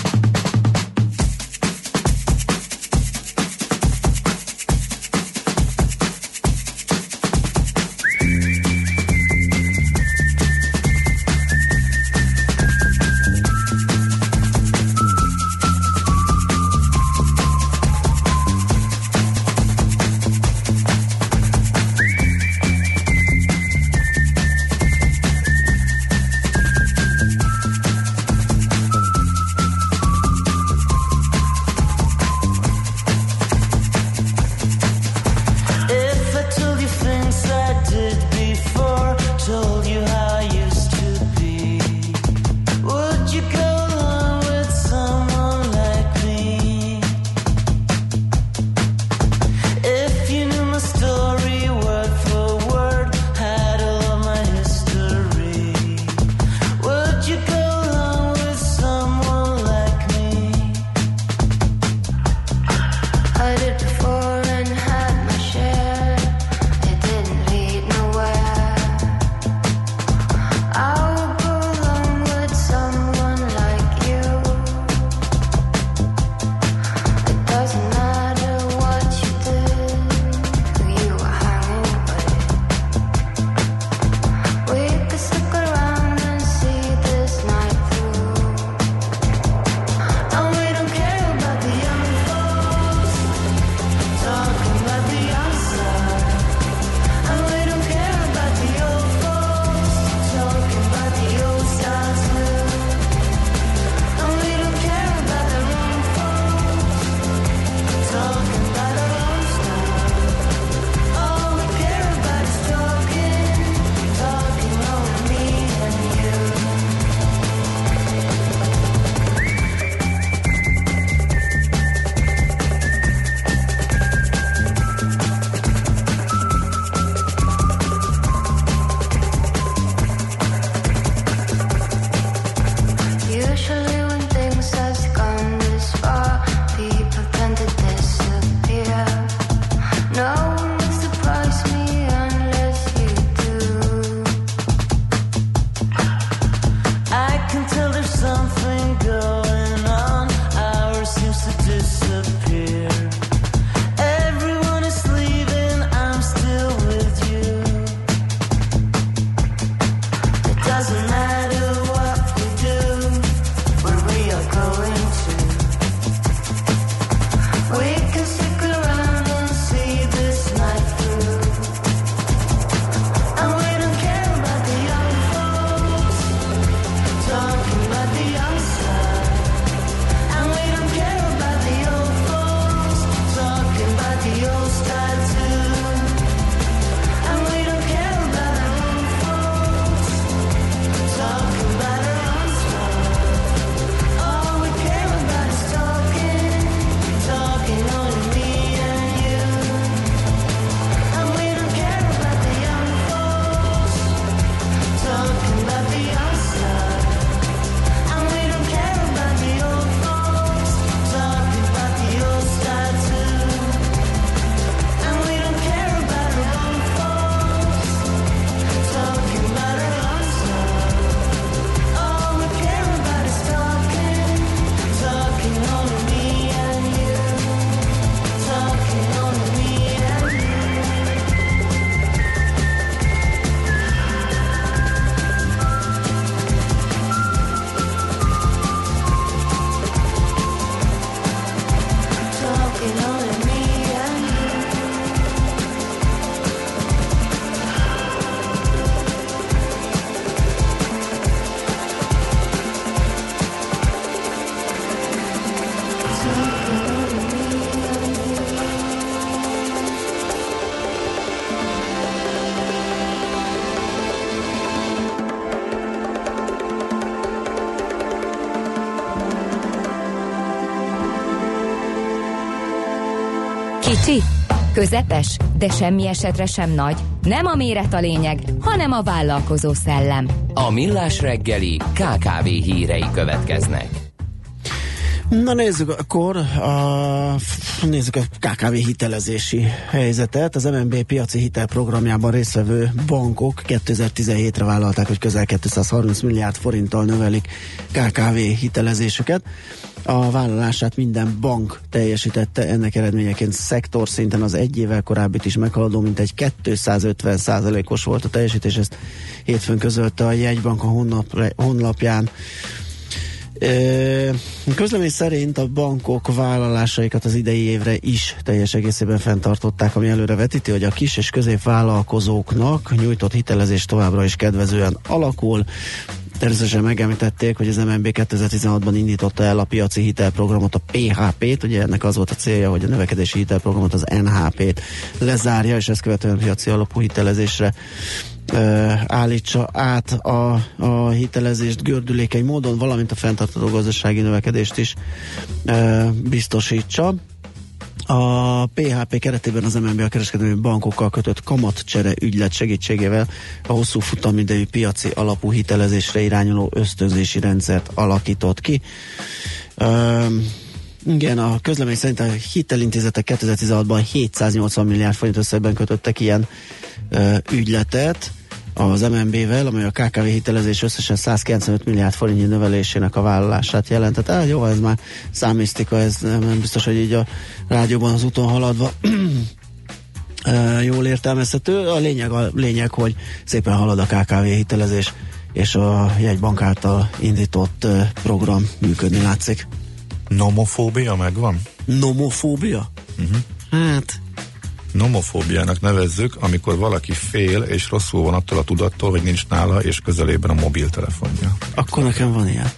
Közepes, de semmi esetre sem nagy. Nem a méret a lényeg, hanem a vállalkozó szellem. A Millás reggeli KKV hírei következnek. Na nézzük akkor, a, nézzük a KKV hitelezési helyzetet. Az MNB piaci hitelprogramjában résztvevő bankok 2017-re vállalták, hogy közel 230 milliárd forinttal növelik KKV hitelezésüket. A vállalását minden bank teljesítette, ennek eredményeként szektor szinten az egy évvel korábbit is meghaladó, mint egy 250 százalékos volt a teljesítés, ezt hétfőn közölte a jegybank a honlap, honlapján. Közlemény szerint a bankok vállalásaikat az idei évre is teljes egészében fenntartották, ami előre vetíti, hogy a kis és középvállalkozóknak nyújtott hitelezés továbbra is kedvezően alakul. Természetesen megemlítették, hogy az MNB 2016-ban indította el a piaci hitelprogramot, a PHP-t, ugye ennek az volt a célja, hogy a növekedési hitelprogramot, az NHP-t lezárja, és ezt követően piaci alapú hitelezésre állítsa át a, a hitelezést gördülékeny módon, valamint a fenntartható gazdasági növekedést is e, biztosítsa. A PHP keretében az MNB a kereskedelmi bankokkal kötött kamatcsere ügylet segítségével a hosszú futamidejű piaci alapú hitelezésre irányuló ösztönzési rendszert alakított ki. E, igen, a közlemény szerint a hitelintézetek 2016-ban 780 milliárd forint összegben kötöttek ilyen e, ügyletet az MNB-vel, amely a KKV hitelezés összesen 195 milliárd forintnyi növelésének a vállalását jelentett. Hát jó, ez már számisztika, ez nem biztos, hogy így a rádióban az úton haladva jól értelmezhető. A lényeg, a lényeg, hogy szépen halad a KKV hitelezés, és a jegybank által indított program működni látszik. Nomofóbia megvan? Nomofóbia? Uh-huh. Hát nomofóbiának nevezzük, amikor valaki fél és rosszul van attól a tudattól, hogy nincs nála és közelében a mobiltelefonja. Akkor nekem van ilyen.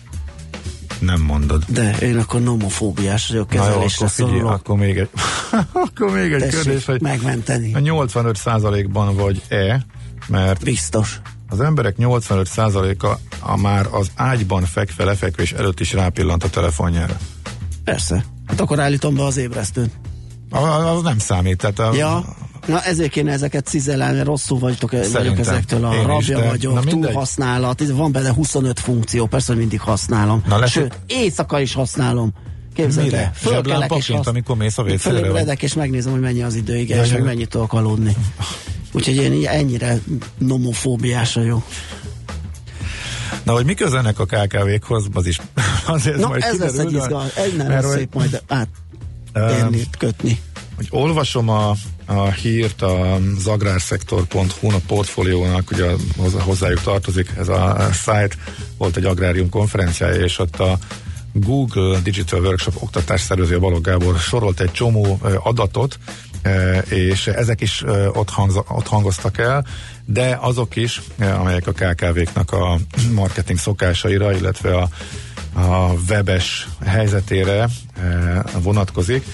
Nem mondod. De én akkor nomofóbiás vagyok kezelésre Na jó, akkor, figyelj, akkor még egy, akkor még egy kérdés, hogy megmenteni. a 85%-ban vagy-e, mert biztos. Az emberek 85%-a a már az ágyban fekve lefekvés előtt is rápillant a telefonjára. Persze. Hát akkor állítom be az ébresztőn. Az nem számít. Tehát a, ja. Na ezért kéne ezeket cizelálni, rosszul vagytok, vagyok ezektől, a rabja is, de, vagyok, túlhasználat, van benne 25 funkció, persze, hogy mindig használom. Na, Sőt, éjszaka is használom. Képzeld Mire? Zseblámpaként, hasz... amikor mész a? Fölébredek, és megnézem, hogy mennyi az idő, igen, és meg mennyit tudok aludni. Úgyhogy én ennyire nomofóbiás vagyok. Na, hogy mi közenek a KKV-khoz, az is azért Na, majd ez kiderül, lesz egy izgalmas, egy nem szép majd át érni, kötni. Hogy olvasom a, a hírt az agrárszektor.hu a portfóliónak, ugye hozzájuk tartozik ez a site, volt egy agrárium konferenciája, és ott a Google Digital Workshop oktatás szervezője Balogh Gábor sorolt egy csomó adatot, és ezek is ott, hangz, ott hangoztak el, de azok is, amelyek a KKV-knak a marketing szokásaira, illetve a a webes helyzetére eh, vonatkozik.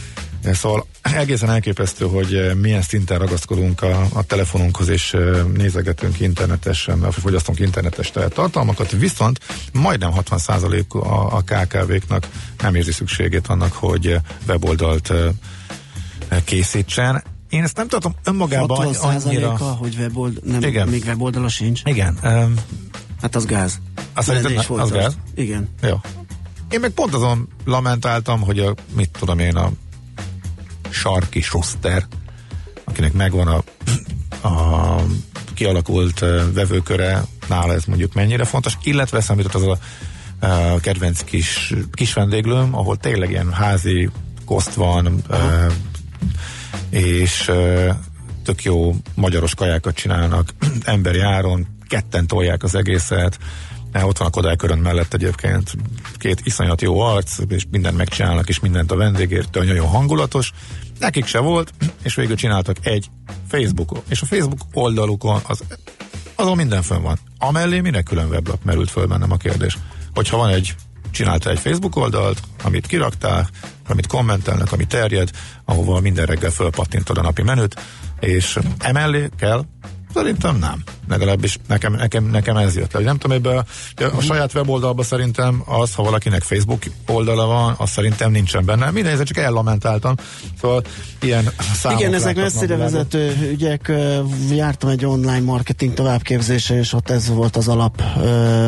Eh, szóval egészen elképesztő, hogy eh, milyen szinten ragaszkodunk a, a telefonunkhoz, és nézegetünk internetesen, vagy fogyasztunk internetes tartalmakat, viszont majdnem 60% a, a KKV-knak nem érzi szükségét annak, hogy weboldalt készítsen. Én ezt nem tartom önmagában annyira... hogy webold, nem, Igen. még weboldala sincs? Igen. Um, Hát az gáz. Azt szerintem az, az gáz? Igen. Jó. Én meg pont azon lamentáltam, hogy a, mit tudom én, a sarki Schuster, akinek megvan a, a kialakult vevőköre, nála ez mondjuk mennyire fontos, illetve számított az a, a kedvenc kis, kis vendéglőm, ahol tényleg ilyen házi koszt van, uh, és tök jó magyaros kajákat csinálnak, emberi áron, ketten tolják az egészet, ott van a Kodály körön mellett egyébként két iszonyat jó arc, és mindent megcsinálnak, és mindent a vendégért, nagyon hangulatos. Nekik se volt, és végül csináltak egy Facebookon. És a Facebook oldalukon az, azon minden fönn van. Amellé minek külön weblap merült föl bennem a kérdés. Hogyha van egy, csinálta egy Facebook oldalt, amit kiraktál, amit kommentelnek, ami terjed, ahova minden reggel fölpattintod a napi menüt, és emellé kell Szerintem nem. Legalábbis nekem, nekem, nekem ez jött le. Nem tudom, ebbe a, a saját weboldalban szerintem az, ha valakinek Facebook oldala van, az szerintem nincsen benne. Minden ez csak ellamentáltam. Szóval ilyen számok Igen, ezek messzire vezető ügyek. Jártam egy online marketing továbbképzése, és ott ez volt az alap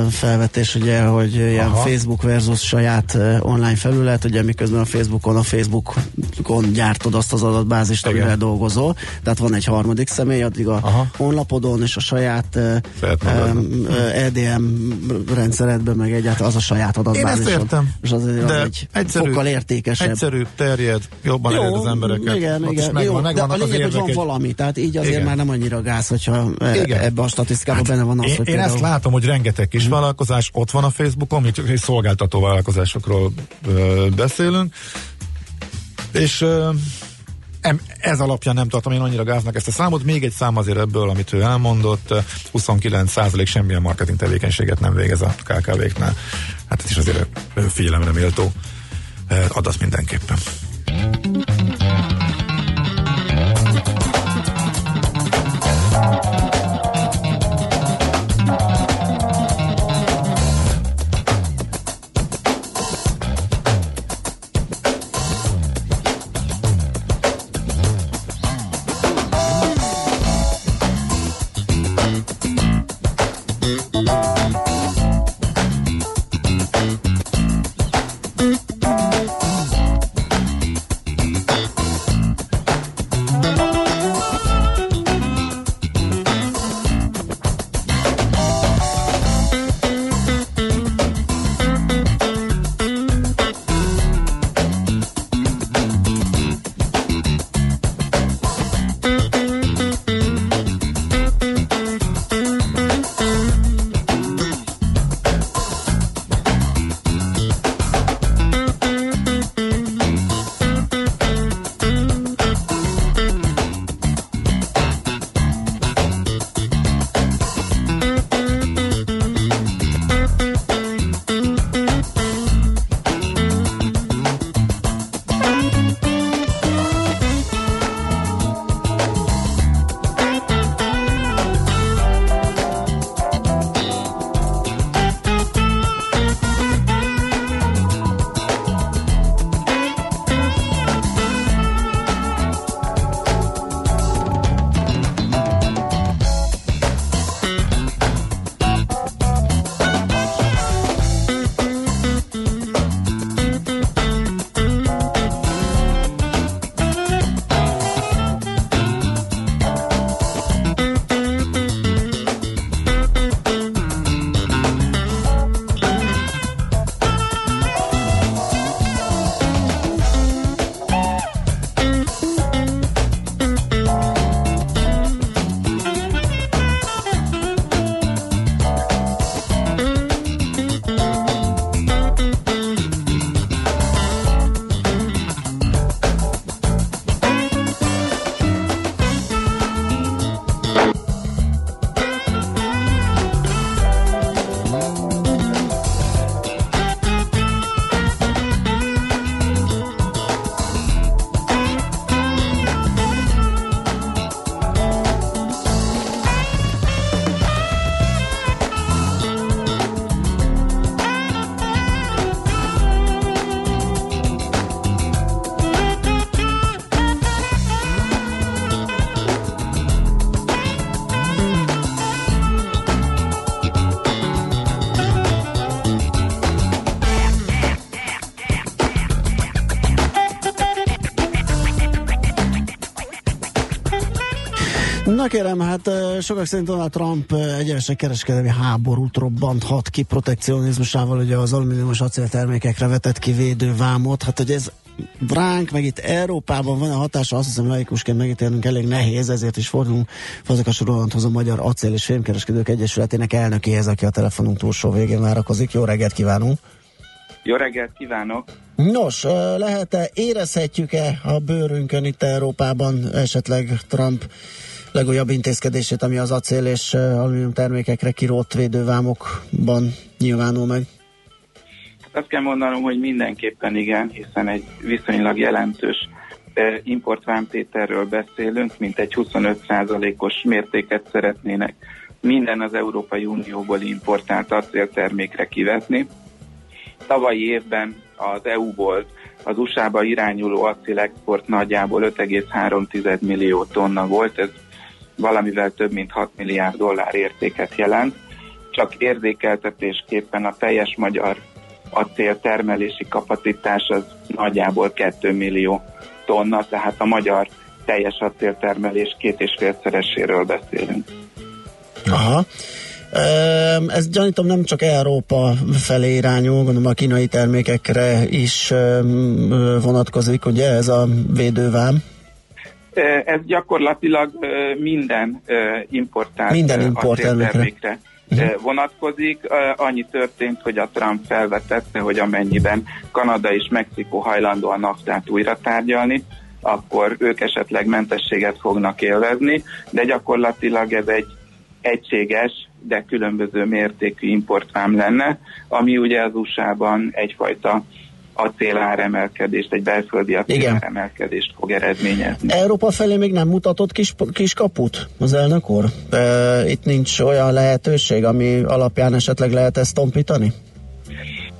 felvetés, ugye, hogy ilyen Aha. Facebook versus saját online felület, ugye miközben a Facebookon, a Facebookon gyártod azt az adatbázist, amivel dolgozol. Tehát van egy harmadik személy, addig a Aha. Honlapodon és a saját EDM rendszeredben, meg egyáltalán az a saját Én adatbázis. ezt értem. És az, az De egy egyszerű, sokkal értékesebb. Egyszerű, terjed, jobban elér az embereket. Igen, Ott igen. megvan, Jó, de a az lényeg, hogy van egy- valami, tehát így azért Igen. már nem annyira gáz, hogyha e- Igen. ebbe a statisztikában benne van az, Én, hogy én ezt látom, hogy rengeteg kis vállalkozás ott van a Facebookon, mi csak egy szolgáltató vállalkozásokról ö, beszélünk, és ö, ez alapján nem tartom én annyira gáznak ezt a számot. Még egy szám azért ebből, amit ő elmondott, ö, 29% semmilyen marketing tevékenységet nem végez a KKV-knál. Hát ez is azért figyelemre méltó adat mindenképpen. Kérem, hát sokak szerint Donald Trump egyenesen kereskedelmi háborút robbanthat ki protekcionizmusával, ugye az alumíniumos acéltermékekre vetett ki védővámot, hát hogy ez ránk, meg itt Európában van a hatása, azt hiszem laikusként megítélnünk elég nehéz, ezért is fordulunk Fazekas Rolandhoz a Magyar Acél és Fémkereskedők Egyesületének elnökéhez, aki a telefonunk túlsó végén várakozik. Jó reggelt kívánunk! Jó reggelt kívánok! Nos, lehet-e, érezhetjük-e a bőrünkön itt Európában esetleg Trump legújabb intézkedését, ami az acél és alumínium termékekre kirótt védővámokban nyilvánul meg? Azt kell mondanom, hogy mindenképpen igen, hiszen egy viszonylag jelentős importvámtételről beszélünk, mint egy 25%-os mértéket szeretnének minden az Európai Unióból importált acéltermékre kivetni. Tavalyi évben az EU-ból az USA-ba irányuló acélexport nagyjából 5,3 millió tonna volt, ez valamivel több mint 6 milliárd dollár értéket jelent. Csak érzékeltetésképpen a teljes magyar acél termelési kapacitás az nagyjából 2 millió tonna, tehát a magyar teljes acéltermelés két és félszereséről beszélünk. Aha. Ez gyanítom nem csak Európa felé irányul, gondolom a kínai termékekre is vonatkozik, ugye ez a védővám? Ez gyakorlatilag minden importált minden import termékre uh-huh. vonatkozik. Annyi történt, hogy a Trump felvetette, hogy amennyiben Kanada és Mexikó hajlandó a naftát újra tárgyalni, akkor ők esetleg mentességet fognak élvezni, de gyakorlatilag ez egy egységes, de különböző mértékű importvám lenne, ami ugye az USA-ban egyfajta acéláremelkedést, egy belföldi acéláremelkedést fog eredményezni. Európa felé még nem mutatott kis, kis kaput az elnök úr? E, itt nincs olyan lehetőség, ami alapján esetleg lehet ezt tompítani?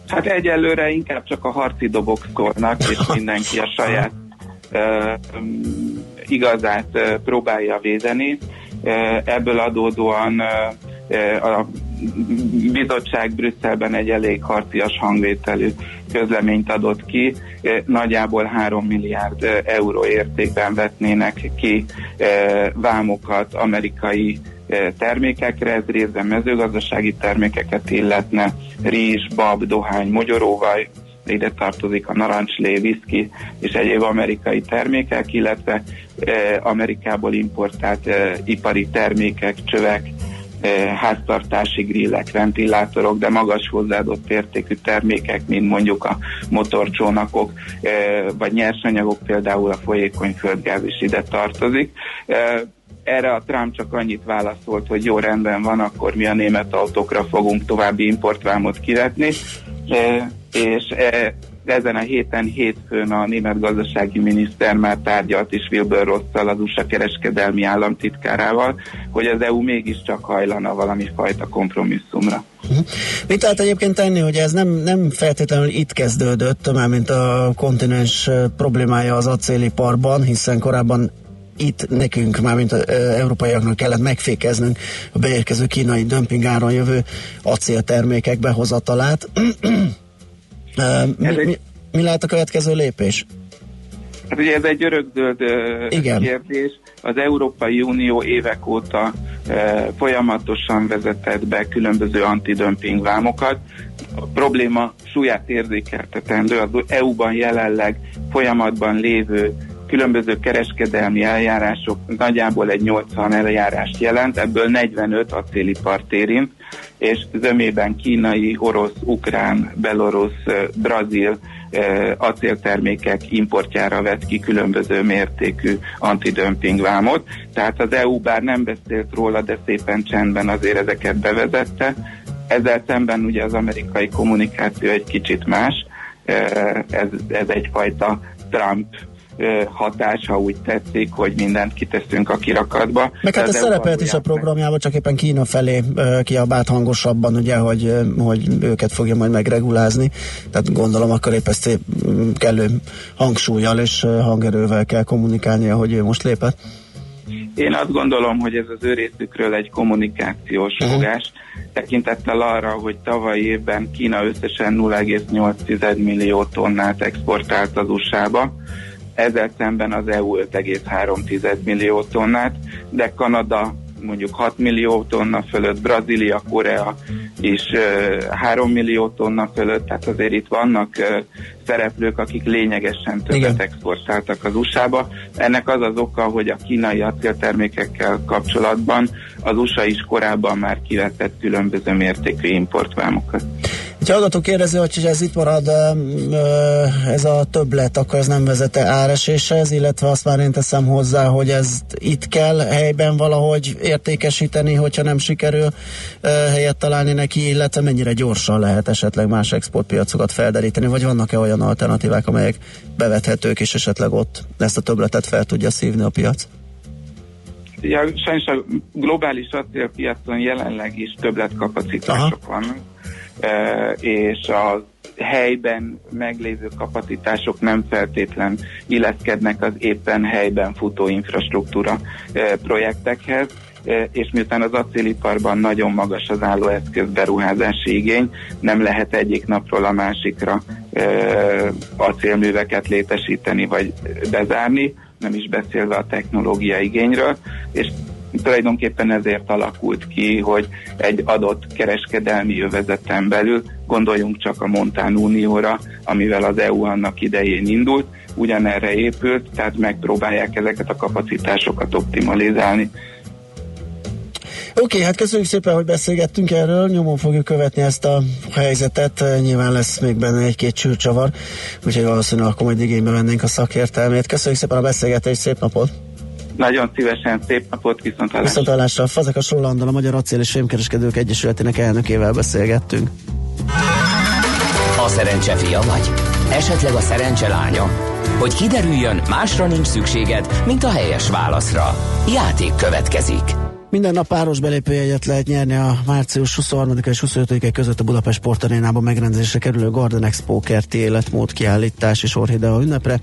Hát egyelőre inkább csak a harci dobok szkornak, és mindenki a saját e, igazát e, próbálja védeni. E, ebből adódóan e, a bizottság Brüsszelben egy elég harcias hangvételű közleményt adott ki, nagyjából 3 milliárd euró értékben vetnének ki vámokat amerikai termékekre, ez részben mezőgazdasági termékeket illetne, rizs, bab, dohány, mogyoróvaj, ide tartozik a narancslé, viszki és egyéb amerikai termékek, illetve Amerikából importált ipari termékek, csövek, Eh, háztartási grillek, ventilátorok, de magas hozzáadott értékű termékek, mint mondjuk a motorcsónakok, vagy nyersanyagok, például a folyékony földgáz is ide tartozik. Erre a Trump csak annyit válaszolt, hogy jó rendben van, akkor mi a német autókra fogunk további importvámot kivetni, és ezen a héten hétfőn a német gazdasági miniszter már tárgyalt is Wilbur Rosszal, az USA kereskedelmi államtitkárával, hogy az EU mégiscsak hajlana valami fajta kompromisszumra. Uh-huh. Mit lehet egyébként tenni, hogy ez nem, nem feltétlenül itt kezdődött, mint a kontinens problémája az acéliparban, hiszen korábban itt nekünk, mármint az európaiaknak kellett megfékeznünk a beérkező kínai dömpingáron jövő acéltermékek behozatalát. mi, mi, mi lehet a következő lépés? Hát ugye ez egy örökzöld Igen. kérdés. Az Európai Unió évek óta e, folyamatosan vezetett be különböző antidömping vámokat. A probléma súlyát érzékeltetendő. Az EU-ban jelenleg folyamatban lévő különböző kereskedelmi eljárások nagyjából egy 80 eljárást jelent, ebből 45 acélipart érint, és zömében kínai, orosz, ukrán, belorusz, brazil acéltermékek importjára vett ki különböző mértékű antidömping vámot. Tehát az EU bár nem beszélt róla, de szépen csendben azért ezeket bevezette. Ezzel szemben ugye az amerikai kommunikáció egy kicsit más. Ez, ez egyfajta Trump hatás, ha úgy tetszik, hogy mindent kiteszünk a kirakatba. Meg hát ez szerepelt is a programjában, csak éppen Kína felé kiabált hangosabban, ugye, hogy, hogy őket fogja majd megregulázni. Tehát gondolom akkor épp ezt kellő hangsúlyjal és hangerővel kell kommunikálnia, hogy ő most lépett. Én azt gondolom, hogy ez az ő részükről egy kommunikációs uh-huh. fogás, tekintettel arra, hogy tavaly évben Kína összesen 0,8 millió tonnát exportált az USA-ba, ezzel szemben az EU 5,3 millió tonnát, de Kanada mondjuk 6 millió tonna fölött, Brazília, Korea is 3 millió tonna fölött, tehát azért itt vannak szereplők, akik lényegesen többet Igen. exportáltak az USA-ba. Ennek az az oka, hogy a kínai acéltermékekkel kapcsolatban az USA is korábban már kivetett különböző mértékű importvámokat. Egy hallgató kérdező, hogy ez itt marad, ez a többlet, akkor ez nem vezete áreséshez, illetve azt már én teszem hozzá, hogy ez itt kell helyben valahogy értékesíteni, hogyha nem sikerül helyet találni neki, illetve mennyire gyorsan lehet esetleg más exportpiacokat felderíteni, vagy vannak-e olyan alternatívák, amelyek bevethetők, és esetleg ott ezt a többletet fel tudja szívni a piac? Ja, sajnos a globális acélpiacon jelenleg is többletkapacitások vannak és a helyben meglévő kapacitások nem feltétlen illeszkednek az éppen helyben futó infrastruktúra projektekhez, és miután az acéliparban nagyon magas az állóeszköz beruházási igény, nem lehet egyik napról a másikra acélműveket létesíteni vagy bezárni, nem is beszélve a technológia igényről, és tulajdonképpen ezért alakult ki, hogy egy adott kereskedelmi jövezeten belül, gondoljunk csak a Montán Unióra, amivel az EU annak idején indult, ugyanerre épült, tehát megpróbálják ezeket a kapacitásokat optimalizálni. Oké, okay, hát köszönjük szépen, hogy beszélgettünk erről, nyomon fogjuk követni ezt a helyzetet, nyilván lesz még benne egy-két csőcsavar, úgyhogy valószínűleg akkor majd igénybe vennénk a szakértelmét. Köszönjük szépen a beszélgetést, szép napot! Nagyon szívesen, szép napot, viszontlátásra. Viszontlátásra. Fazekas Rolandal, a Magyar Acél és Fémkereskedők Egyesületének elnökével beszélgettünk. A szerencse fia vagy? Esetleg a szerencse lánya? Hogy kiderüljön, másra nincs szükséged, mint a helyes válaszra. Játék következik. Minden nap páros belépőjegyet lehet nyerni a március 23 és 25 között a Budapest Sportarénában megrendezésre kerülő Garden Expo kerti életmód kiállítás és Orhidea ünnepre.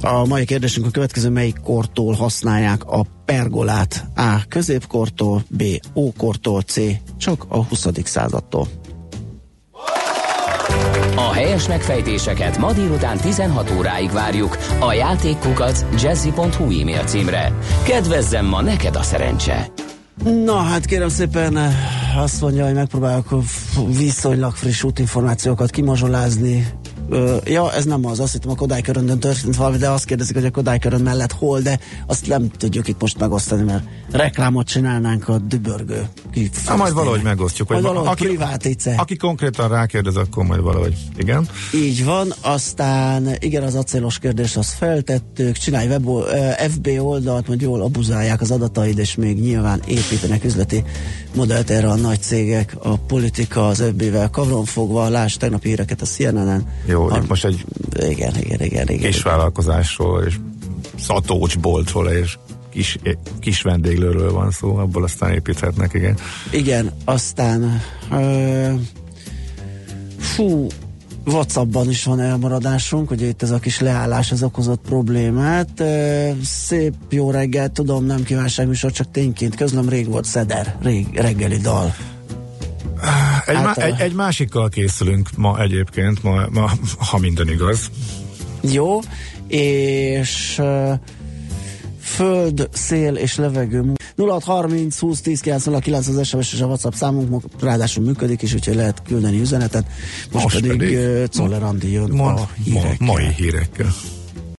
A mai kérdésünk a következő, melyik kortól használják a pergolát? A. Középkortól, B. Ókortól, C. Csak a 20. századtól. A helyes megfejtéseket ma délután 16 óráig várjuk a játékkukac jazzy.hu e-mail címre. Kedvezzem ma neked a szerencse! Na hát kérem szépen azt mondja, hogy megpróbálok viszonylag friss útinformációkat kimazsolázni Ö, ja, ez nem az, azt hittem a Kodály köröndön történt valami, de azt kérdezik, hogy a Kodály körön mellett hol, de azt nem tudjuk itt most megosztani, mert reklámot csinálnánk a dübörgő. Hát majd valahogy megosztjuk. Vagy valahogy aki, privátice. Aki konkrétan rákérdez, akkor majd valahogy, igen. Így van, aztán igen, az acélos kérdés azt feltettük, csinálj web, FB oldalt, majd jól abuzálják az adataid, és még nyilván építenek üzleti modellt erre a nagy cégek, a politika az FB-vel kavron fogva, láss tegnapi híreket a CNN-en, jó, a, most egy igen, igen, igen, igen. kis vállalkozásról, és szatócsboltról, és kis, kis vendéglőről van szó, abból aztán építhetnek, igen. Igen, aztán ö, fú, Whatsappban is van elmaradásunk, ugye itt ez a kis leállás az okozott problémát. Szép jó reggel, tudom, nem kívánságműsor, csak tényként közlöm, rég volt Szeder, rég reggeli dal. Egy, má, egy, egy másikkal készülünk ma egyébként, ma, ma, ha minden igaz. Jó, és uh, föld, szél és levegő 0630 20 10 909 az SMS és a WhatsApp számunk ráadásul működik is, úgyhogy lehet küldeni üzenetet. Most, Most pedig, pedig Czoller Andi jön ma, a hírekkel. Ma, mai hírekkel.